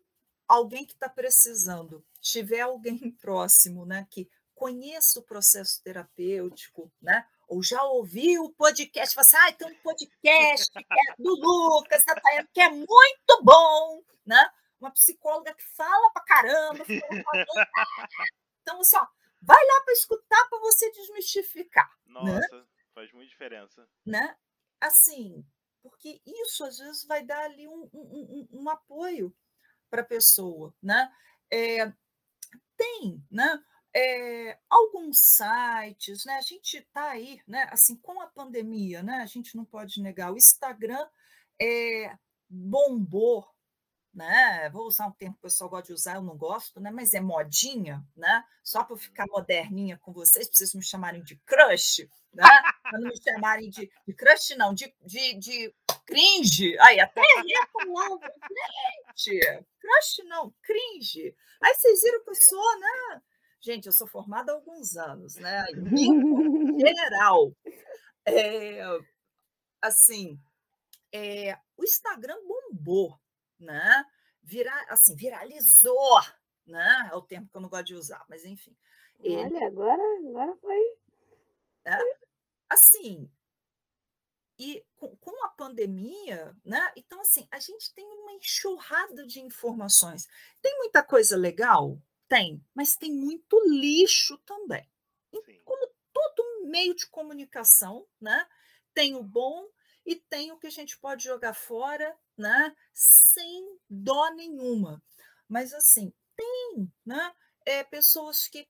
alguém que está precisando tiver alguém [LAUGHS] próximo né, que conheça o processo terapêutico, né, ou já ouviu o podcast, fala assim, ah, tem um podcast é do Lucas, da que é muito bom, né? Uma psicóloga que fala pra caramba. Então, assim, ó, vai lá para escutar para você desmistificar. Né? Nossa, né? faz muita diferença. Né? Assim, porque isso às vezes vai dar ali um, um, um, um apoio para a pessoa, né? É, tem, né? É, alguns sites, né? A gente está aí, né? Assim, com a pandemia, né? A gente não pode negar. O Instagram é, bombou né? Vou usar um termo que o pessoal gosta de usar, eu não gosto, né? Mas é modinha, né? Só para ficar moderninha com vocês, para vocês me chamarem de crush, né? Para não me chamarem de, de crush, não, de, de, de cringe. Aí, até a palavra, gente. Crush não, cringe. Aí vocês viram que eu sou, né? Gente, eu sou formada há alguns anos, né? Em general. É, assim, é, o Instagram bombou, né? Virar, assim, viralizou, né? É o termo que eu não gosto de usar, mas enfim. Ele, Olha, agora, agora foi. É, assim, e com, com, a pandemia, né? Então, assim, a gente tem uma enxurrada de informações. Tem muita coisa legal? Tem, mas tem muito lixo também. Sim. Como todo meio de comunicação, né? Tem o bom e tem o que a gente pode jogar fora, né? Sem dó nenhuma. Mas assim, tem, né? É, pessoas que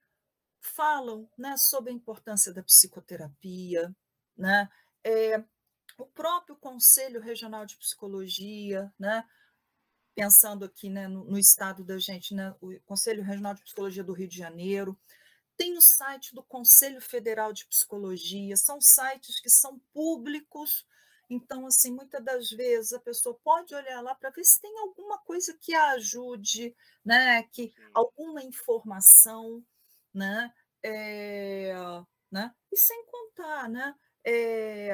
falam, né, sobre a importância da psicoterapia, né? É, o próprio Conselho Regional de Psicologia, né? Pensando aqui né, no, no estado da gente, né, o Conselho Regional de Psicologia do Rio de Janeiro, tem o site do Conselho Federal de Psicologia, são sites que são públicos, Então, assim, muitas das vezes a pessoa pode olhar lá para ver se tem alguma coisa que a ajude, né? que alguma informação, né? É, né? E sem contar, né? É,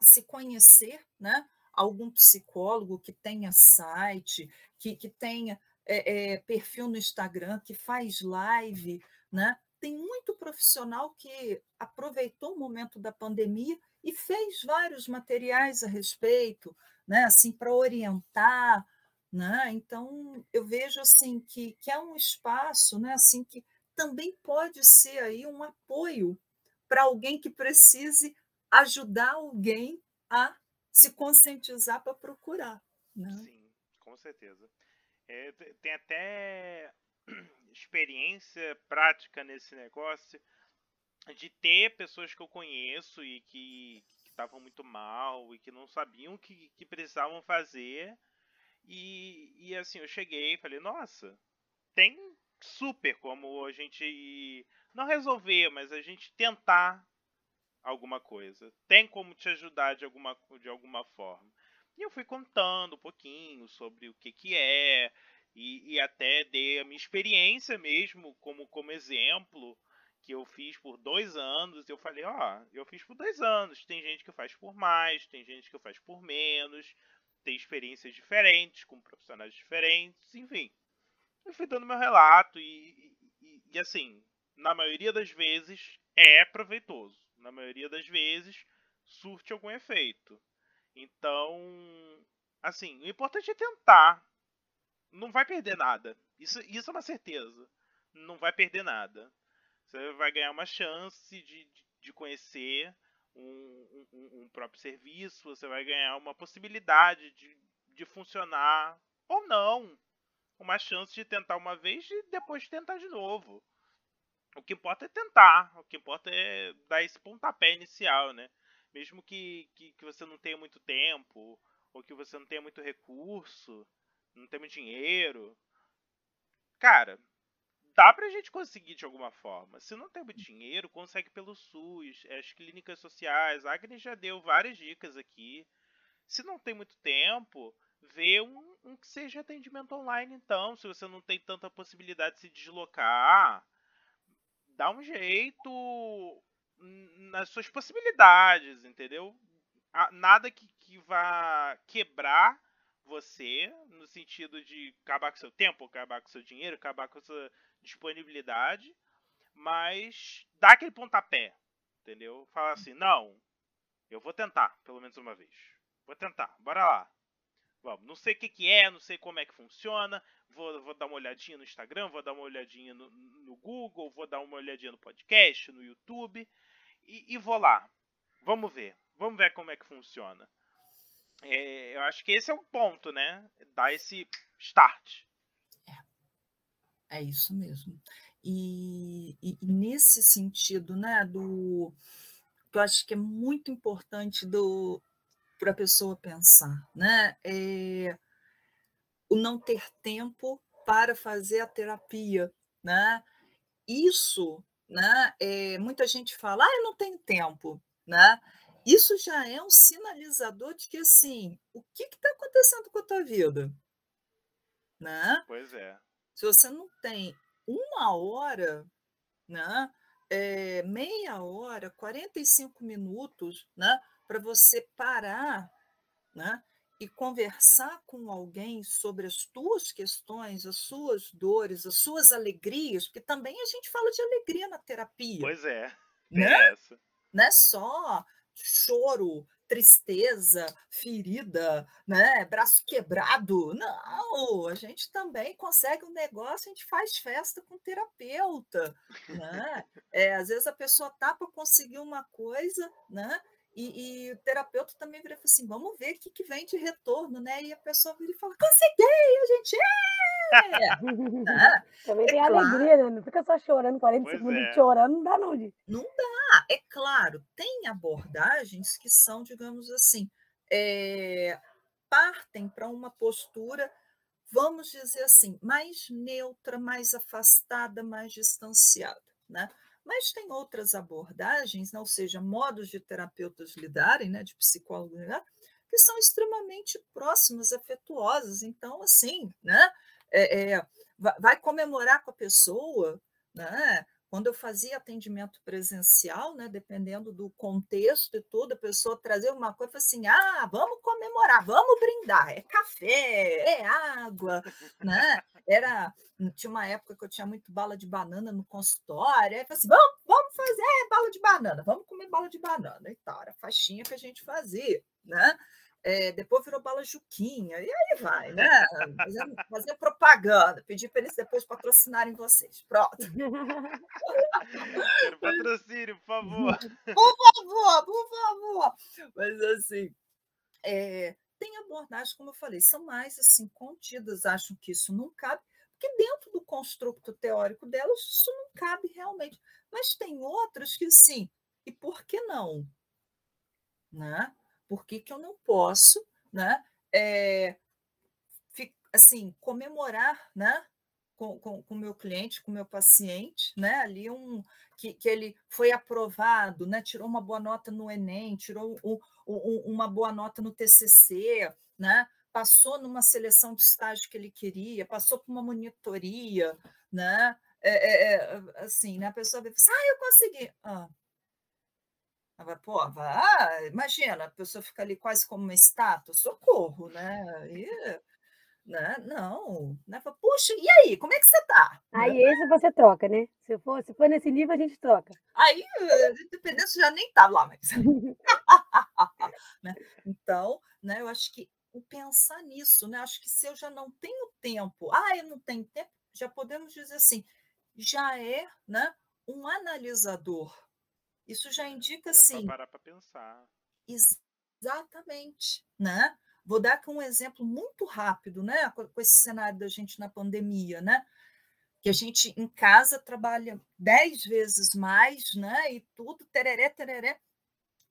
se conhecer, né? Algum psicólogo que tenha site, que, que tenha é, perfil no Instagram, que faz live, né? Tem muito profissional que aproveitou o momento da pandemia e fez vários materiais a respeito, né? Assim, para orientar, né? Então eu vejo assim que, que é um espaço, né? Assim que também pode ser aí um apoio para alguém que precise ajudar alguém a se conscientizar para procurar. Né? Sim, com certeza. É, tem até [CLEARS THROAT] experiência prática nesse negócio de ter pessoas que eu conheço e que estavam muito mal e que não sabiam o que, que precisavam fazer. E, e assim, eu cheguei e falei, nossa, tem super como a gente não resolver, mas a gente tentar alguma coisa. Tem como te ajudar de alguma, de alguma forma. E eu fui contando um pouquinho sobre o que, que é, e, e até dei a minha experiência mesmo como, como exemplo, que eu fiz por dois anos. Eu falei, ó, eu fiz por dois anos. Tem gente que faz por mais, tem gente que faz por menos, tem experiências diferentes, com profissionais diferentes, enfim. Eu fui dando meu relato e, e, e assim, na maioria das vezes é proveitoso. Na maioria das vezes surte algum efeito. Então, assim, o importante é tentar. Não vai perder nada. Isso, isso é uma certeza. Não vai perder nada. Você vai ganhar uma chance de, de conhecer um, um, um próprio serviço. Você vai ganhar uma possibilidade de, de funcionar ou não. Uma chance de tentar uma vez e depois tentar de novo. O que importa é tentar. O que importa é dar esse pontapé inicial, né? mesmo que, que, que, você não tenha muito tempo, ou que você não tenha muito recurso, não tenha muito dinheiro. Cara, dá pra gente conseguir de alguma forma. Se não tem dinheiro, consegue pelo SUS, as clínicas sociais. A Agnes já deu várias dicas aqui. Se não tem muito tempo, vê um, um que seja atendimento online, então. Se você não tem tanta possibilidade de se deslocar, dá um jeito nas suas possibilidades, entendeu? Nada que, que vá quebrar você, no sentido de acabar com seu tempo, acabar com seu dinheiro, acabar com sua disponibilidade, mas dá aquele pontapé, entendeu? Fala assim, não, eu vou tentar, pelo menos uma vez. Vou tentar, bora lá. Vamos, não sei o que, que é, não sei como é que funciona, vou, vou dar uma olhadinha no Instagram, vou dar uma olhadinha no, no Google, vou dar uma olhadinha no podcast, no YouTube, e, e vou lá. Vamos ver. Vamos ver como é que funciona. É, eu acho que esse é o ponto, né? Dar esse start. É, isso mesmo. E, e, e, nesse sentido, né, do que eu acho que é muito importante do para a pessoa pensar, né, é o não ter tempo para fazer a terapia, né? Isso né? É, muita gente fala, ah, eu não tenho tempo, né? Isso já é um sinalizador de que, assim, o que está acontecendo com a tua vida? Né? Pois é. Se você não tem uma hora, né? É, meia hora, 45 minutos, né? Para você parar, né? e conversar com alguém sobre as tuas questões, as suas dores, as suas alegrias, porque também a gente fala de alegria na terapia. Pois é. Né? Essa. Não é só choro, tristeza, ferida, né, braço quebrado. Não, a gente também consegue um negócio, a gente faz festa com terapeuta, né? É, às vezes a pessoa tá para conseguir uma coisa, né? E, e, o terapeuta também vira assim: vamos ver o que, que vem de retorno, né? E a pessoa vira e fala: consegui, a gente é! ah, [LAUGHS] também é tem claro. alegria, né? Não fica só chorando 40 pois segundos é. chorando, não dá, não, gente. Não dá, é claro. Tem abordagens que são, digamos assim, é, partem para uma postura, vamos dizer assim, mais neutra, mais afastada, mais distanciada, né? Mas tem outras abordagens, né? ou seja, modos de terapeutas lidarem, né? de psicólogos lidarem, que são extremamente próximas, afetuosas. Então, assim, né? É, é, vai comemorar com a pessoa, né? Quando eu fazia atendimento presencial, né, dependendo do contexto e tudo, a pessoa trazia uma coisa assim: ah, vamos comemorar, vamos brindar, é café, é água, né? Era, tinha uma época que eu tinha muito bala de banana no consultório, aí eu assim: vamos, vamos fazer bala de banana, vamos comer bala de banana e tal, era a faixinha que a gente fazia, né? É, depois virou bala Juquinha, e aí vai, né? [LAUGHS] Fazer, propaganda, pedir para eles depois patrocinarem vocês. Pronto. Quero patrocínio, por favor. Por favor, por favor. Mas assim, é, tem abordagens, como eu falei, são mais assim contidas, acham que isso não cabe, porque dentro do construto teórico delas, isso não cabe realmente. Mas tem outras que sim, e por que não? Né? Por que, que eu não posso, né? É, assim, comemorar, né? Com o meu cliente, com meu paciente, né? Ali um que, que ele foi aprovado, né? Tirou uma boa nota no Enem, tirou um, um, uma boa nota no TCC, né? Passou numa seleção de estágio que ele queria, passou por uma monitoria, né? É, é, é assim, né? A pessoa vai assim, ah, eu consegui. Ah, Pô, ah, imagina, a pessoa fica ali quase como uma estátua, socorro, né? E, né? Não, né? Puxa, e aí, como é que você tá? Aí né? esse você troca, né? Se for, se for nesse nível, a gente troca. Aí, dependendo, já nem tá lá, mas. [LAUGHS] né? Então, né, eu acho que o pensar nisso, né? Acho que se eu já não tenho tempo, ah, eu não tenho tempo, já podemos dizer assim, já é né, um analisador isso já indica já assim. parar para pensar. Exatamente, né? Vou dar aqui um exemplo muito rápido, né? Com esse cenário da gente na pandemia, né? Que a gente em casa trabalha dez vezes mais, né? E tudo, tereré, tereré.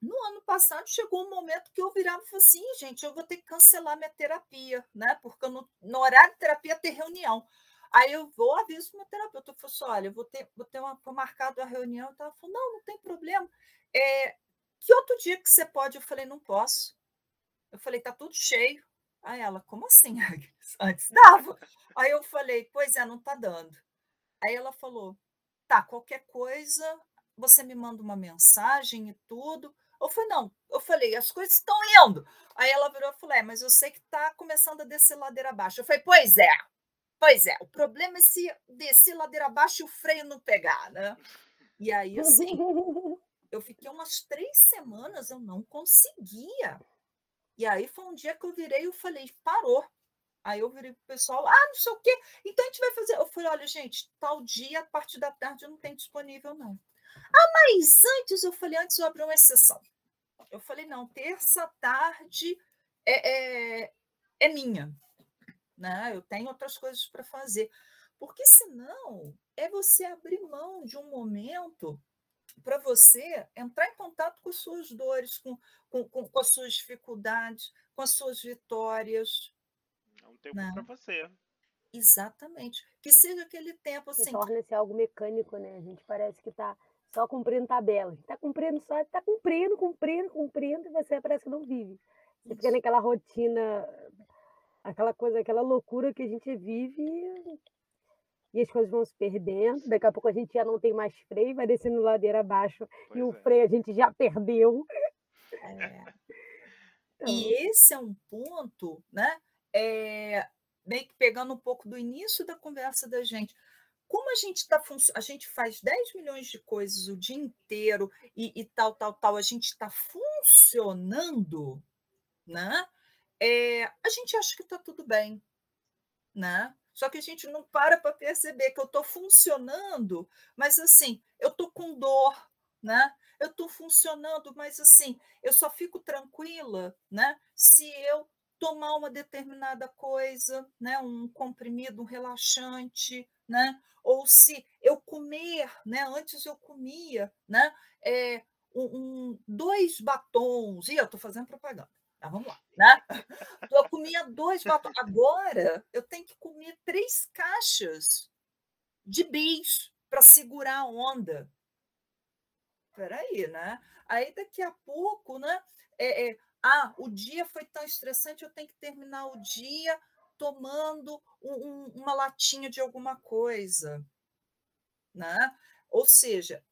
No ano passado chegou um momento que eu virava e falei assim, gente, eu vou ter que cancelar minha terapia, né? Porque no, no horário de terapia ter reunião. Aí eu vou, aviso o meu terapeuta, eu falo assim, olha, eu vou ter, vou ter uma, marcado a reunião. Ela falou, não, não tem problema. É, que outro dia que você pode? Eu falei, não posso. Eu falei, tá tudo cheio. Aí ela, como assim, [LAUGHS] Antes dava. Aí eu falei, pois é, não tá dando. Aí ela falou, tá, qualquer coisa, você me manda uma mensagem e tudo. Eu falei, não, eu falei, as coisas estão indo. Aí ela virou e falou, é, mas eu sei que está começando a descer ladeira abaixo. Eu falei, pois é, Pois é, o problema é se descer ladeira abaixo e o freio não pegar, né? E aí, assim, eu fiquei umas três semanas, eu não conseguia. E aí foi um dia que eu virei e falei, parou. Aí eu virei pro pessoal, ah, não sei o quê. Então a gente vai fazer. Eu falei, olha, gente, tal dia, a partir da tarde, não tenho disponível, não. Ah, mas antes, eu falei, antes eu abri uma exceção. Eu falei, não, terça tarde é, é, é minha né? Eu tenho outras coisas para fazer. Porque senão é você abrir mão de um momento para você entrar em contato com as suas dores, com, com, com, com as suas dificuldades, com as suas vitórias. É um tempo né? para você. Exatamente. Que seja aquele tempo assim. Torna-se algo mecânico, né? A gente parece que está só cumprindo tabela. Está cumprindo só, está cumprindo, cumprindo, cumprindo, e você parece que não vive. Você Isso. fica naquela rotina aquela coisa, aquela loucura que a gente vive e as coisas vão se perdendo. Daqui a pouco a gente já não tem mais freio, vai descendo ladeira abaixo pois e o é. freio a gente já perdeu. [LAUGHS] É. Então... E esse é um ponto, né? É, meio que pegando um pouco do início da conversa da gente. Como a gente está a gente faz 10 milhões de coisas o dia inteiro e, e tal, tal, tal, a gente está funcionando, né? É, a gente acha que está tudo bem, né? Só que a gente não para para perceber que eu estou funcionando, mas assim, eu estou com dor, né? Eu estou funcionando, mas assim, eu só fico tranquila, né? Se eu tomar uma determinada coisa, né? Um comprimido, um relaxante, né? Ou se eu comer, né? Antes eu comia, né? É, um, um dois batons, e eu estou fazendo propaganda ah, vamos lá, né? Eu comia dois. Agora eu tenho que comer três caixas de bis para segurar a onda. peraí, né? Aí daqui a pouco, né? É, é, ah, o dia foi tão estressante, eu tenho que terminar o dia tomando um, um, uma latinha de alguma coisa, né? Ou seja,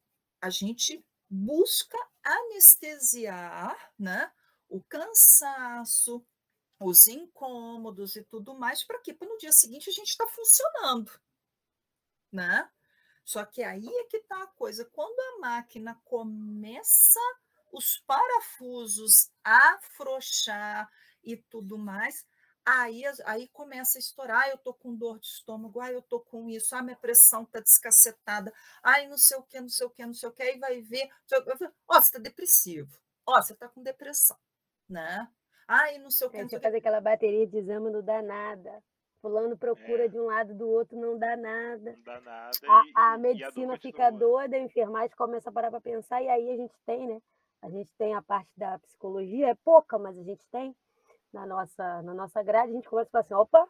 a gente busca anestesiar, né? O cansaço, os incômodos e tudo mais, para quê? Para no dia seguinte a gente está funcionando, né? Só que aí é que está a coisa. Quando a máquina começa os parafusos a afrouxar e tudo mais, aí, aí começa a estourar. Ah, eu tô com dor de estômago, ah, eu tô com isso, ah, minha pressão tá descacetada, ai, não sei o que, não sei o que, não sei o que, aí vai ver. Ó, oh, você tá depressivo, ó, oh, você tá com depressão, né? Ai, não sei o que. Não sei fazer aquela bateria de exame não dá nada. Fulano procura é. de um lado do outro, não dá nada. Não dá nada. A, a medicina a fica doida, a enfermagem começa a parar para pensar, e aí a gente tem, né? A gente tem a parte da psicologia, é pouca, mas a gente tem na nossa, na nossa grade, a gente começa a falar assim, opa,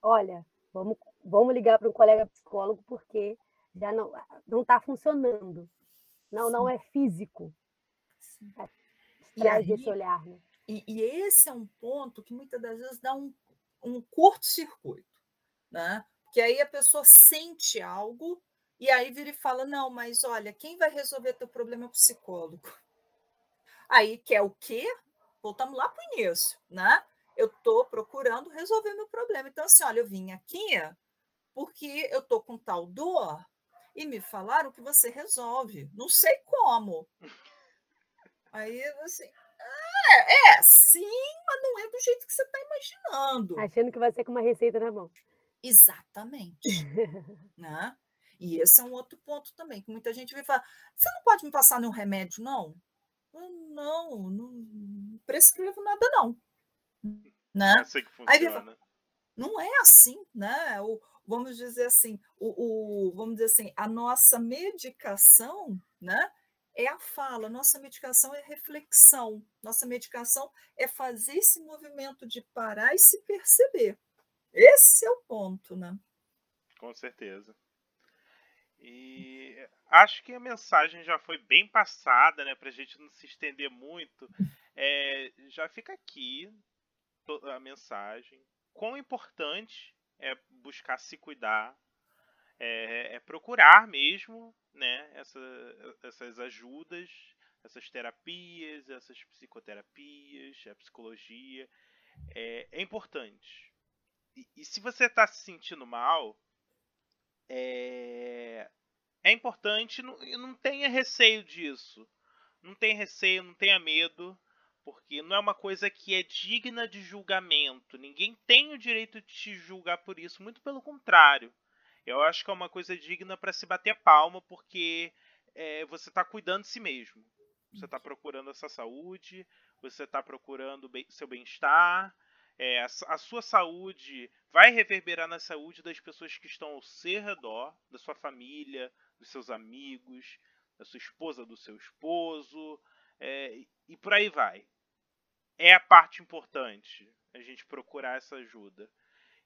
olha, vamos, vamos ligar para um colega psicólogo porque já não não está funcionando. Não, Sim. não é físico. Sim. E aí, esse olhar, né? E, e, esse é um ponto que muitas das vezes dá um, um curto-circuito, né? Porque aí a pessoa sente algo e aí vira e fala: não, mas olha, quem vai resolver teu problema é o psicólogo. Aí quer o quê? Voltamos lá para o início, né? Eu estou procurando resolver meu problema. Então, assim, olha, eu vim aqui porque eu estou com tal dor e me falaram que você resolve. Não sei como. Aí, assim, é, é, sim, mas não é do jeito que você está imaginando. Achando que vai ser com uma receita na mão. Exatamente. [LAUGHS] né? E esse é um outro ponto também, que muita gente vai falar: você não pode me passar nenhum remédio, não? não, não prescrevo nada, não. Né? É assim que funciona. Aí, não é assim, né? O, vamos dizer assim, o, o, vamos dizer assim, a nossa medicação, né? É a fala, nossa medicação é reflexão, nossa medicação é fazer esse movimento de parar e se perceber. Esse é o ponto, né? Com certeza. E acho que a mensagem já foi bem passada, né? Pra gente não se estender muito. É, já fica aqui a mensagem. Quão importante é buscar se cuidar, é, é procurar mesmo, né? Essa, essas ajudas, essas terapias, essas psicoterapias, a psicologia. É, é importante. E, e se você está se sentindo mal, é, é importante, não, não tenha receio disso. Não tenha receio, não tenha medo, porque não é uma coisa que é digna de julgamento. Ninguém tem o direito de te julgar por isso, muito pelo contrário. Eu acho que é uma coisa digna para se bater palma, porque é, você está cuidando de si mesmo. Você está procurando essa saúde, você está procurando bem, seu bem-estar, é, a, a, sua saúde vai reverberar na saúde das pessoas que estão ao seu redor, da sua família, dos seus amigos, da sua esposa, do seu esposo, é, e por aí vai. É a parte importante a gente procurar essa ajuda.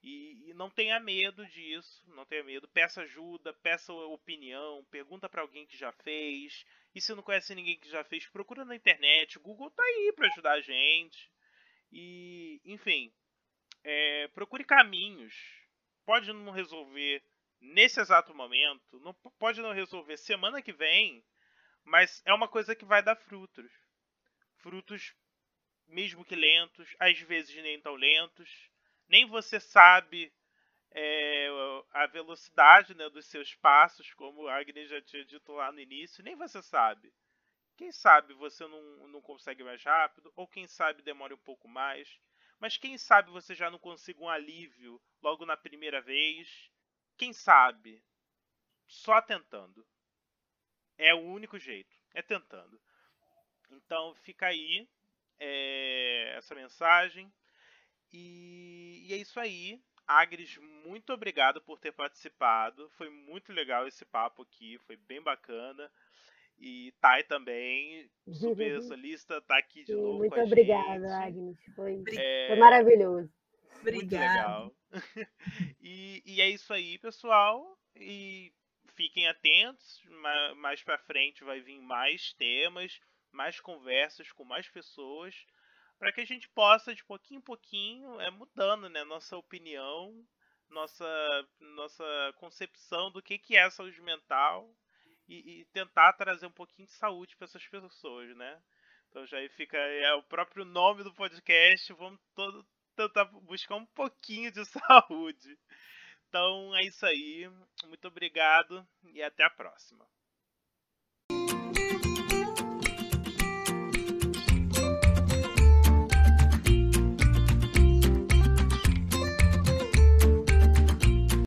E, e não tenha medo disso, não tenha medo. Peça ajuda, peça opinião, pergunta para alguém que já fez. E se não conhece ninguém que já fez, procura na internet. O Google tá aí para ajudar a gente. E, enfim, é, procure caminhos. Pode não resolver nesse exato momento, não pode não resolver semana que vem, mas é uma coisa que vai dar frutos. Frutos mesmo que lentos, às vezes nem tão lentos. Nem você sabe é, a velocidade né, dos seus passos, como a Agnes já tinha dito lá no início, nem você sabe. Quem sabe você não, não consegue mais rápido, ou quem sabe demora um pouco mais. Mas quem sabe você já não consiga um alívio logo na primeira vez. Quem sabe? Só tentando. É o único jeito. É tentando. Então fica aí é, essa mensagem. E, e é isso aí. Agres, muito obrigado por ter participado. Foi muito legal esse papo aqui, foi bem bacana. E Thay também, super [LAUGHS] solista, tá aqui de Sim, novo. Muito obrigada, Agnes. Foi, é... foi maravilhoso. Muito legal. [LAUGHS] e, e é isso aí, pessoal. E fiquem atentos, mais para frente vai vir mais temas, mais conversas com mais pessoas, para que a gente possa de pouquinho em pouquinho é mudando, né, nossa opinião, nossa nossa concepção do que que é saúde mental e, e tentar trazer um pouquinho de saúde para essas pessoas, né? Então já fica é o próprio nome do podcast, vamos todo, tentar buscar um pouquinho de [LAUGHS] saúde. Então é isso aí. Muito obrigado e até a próxima.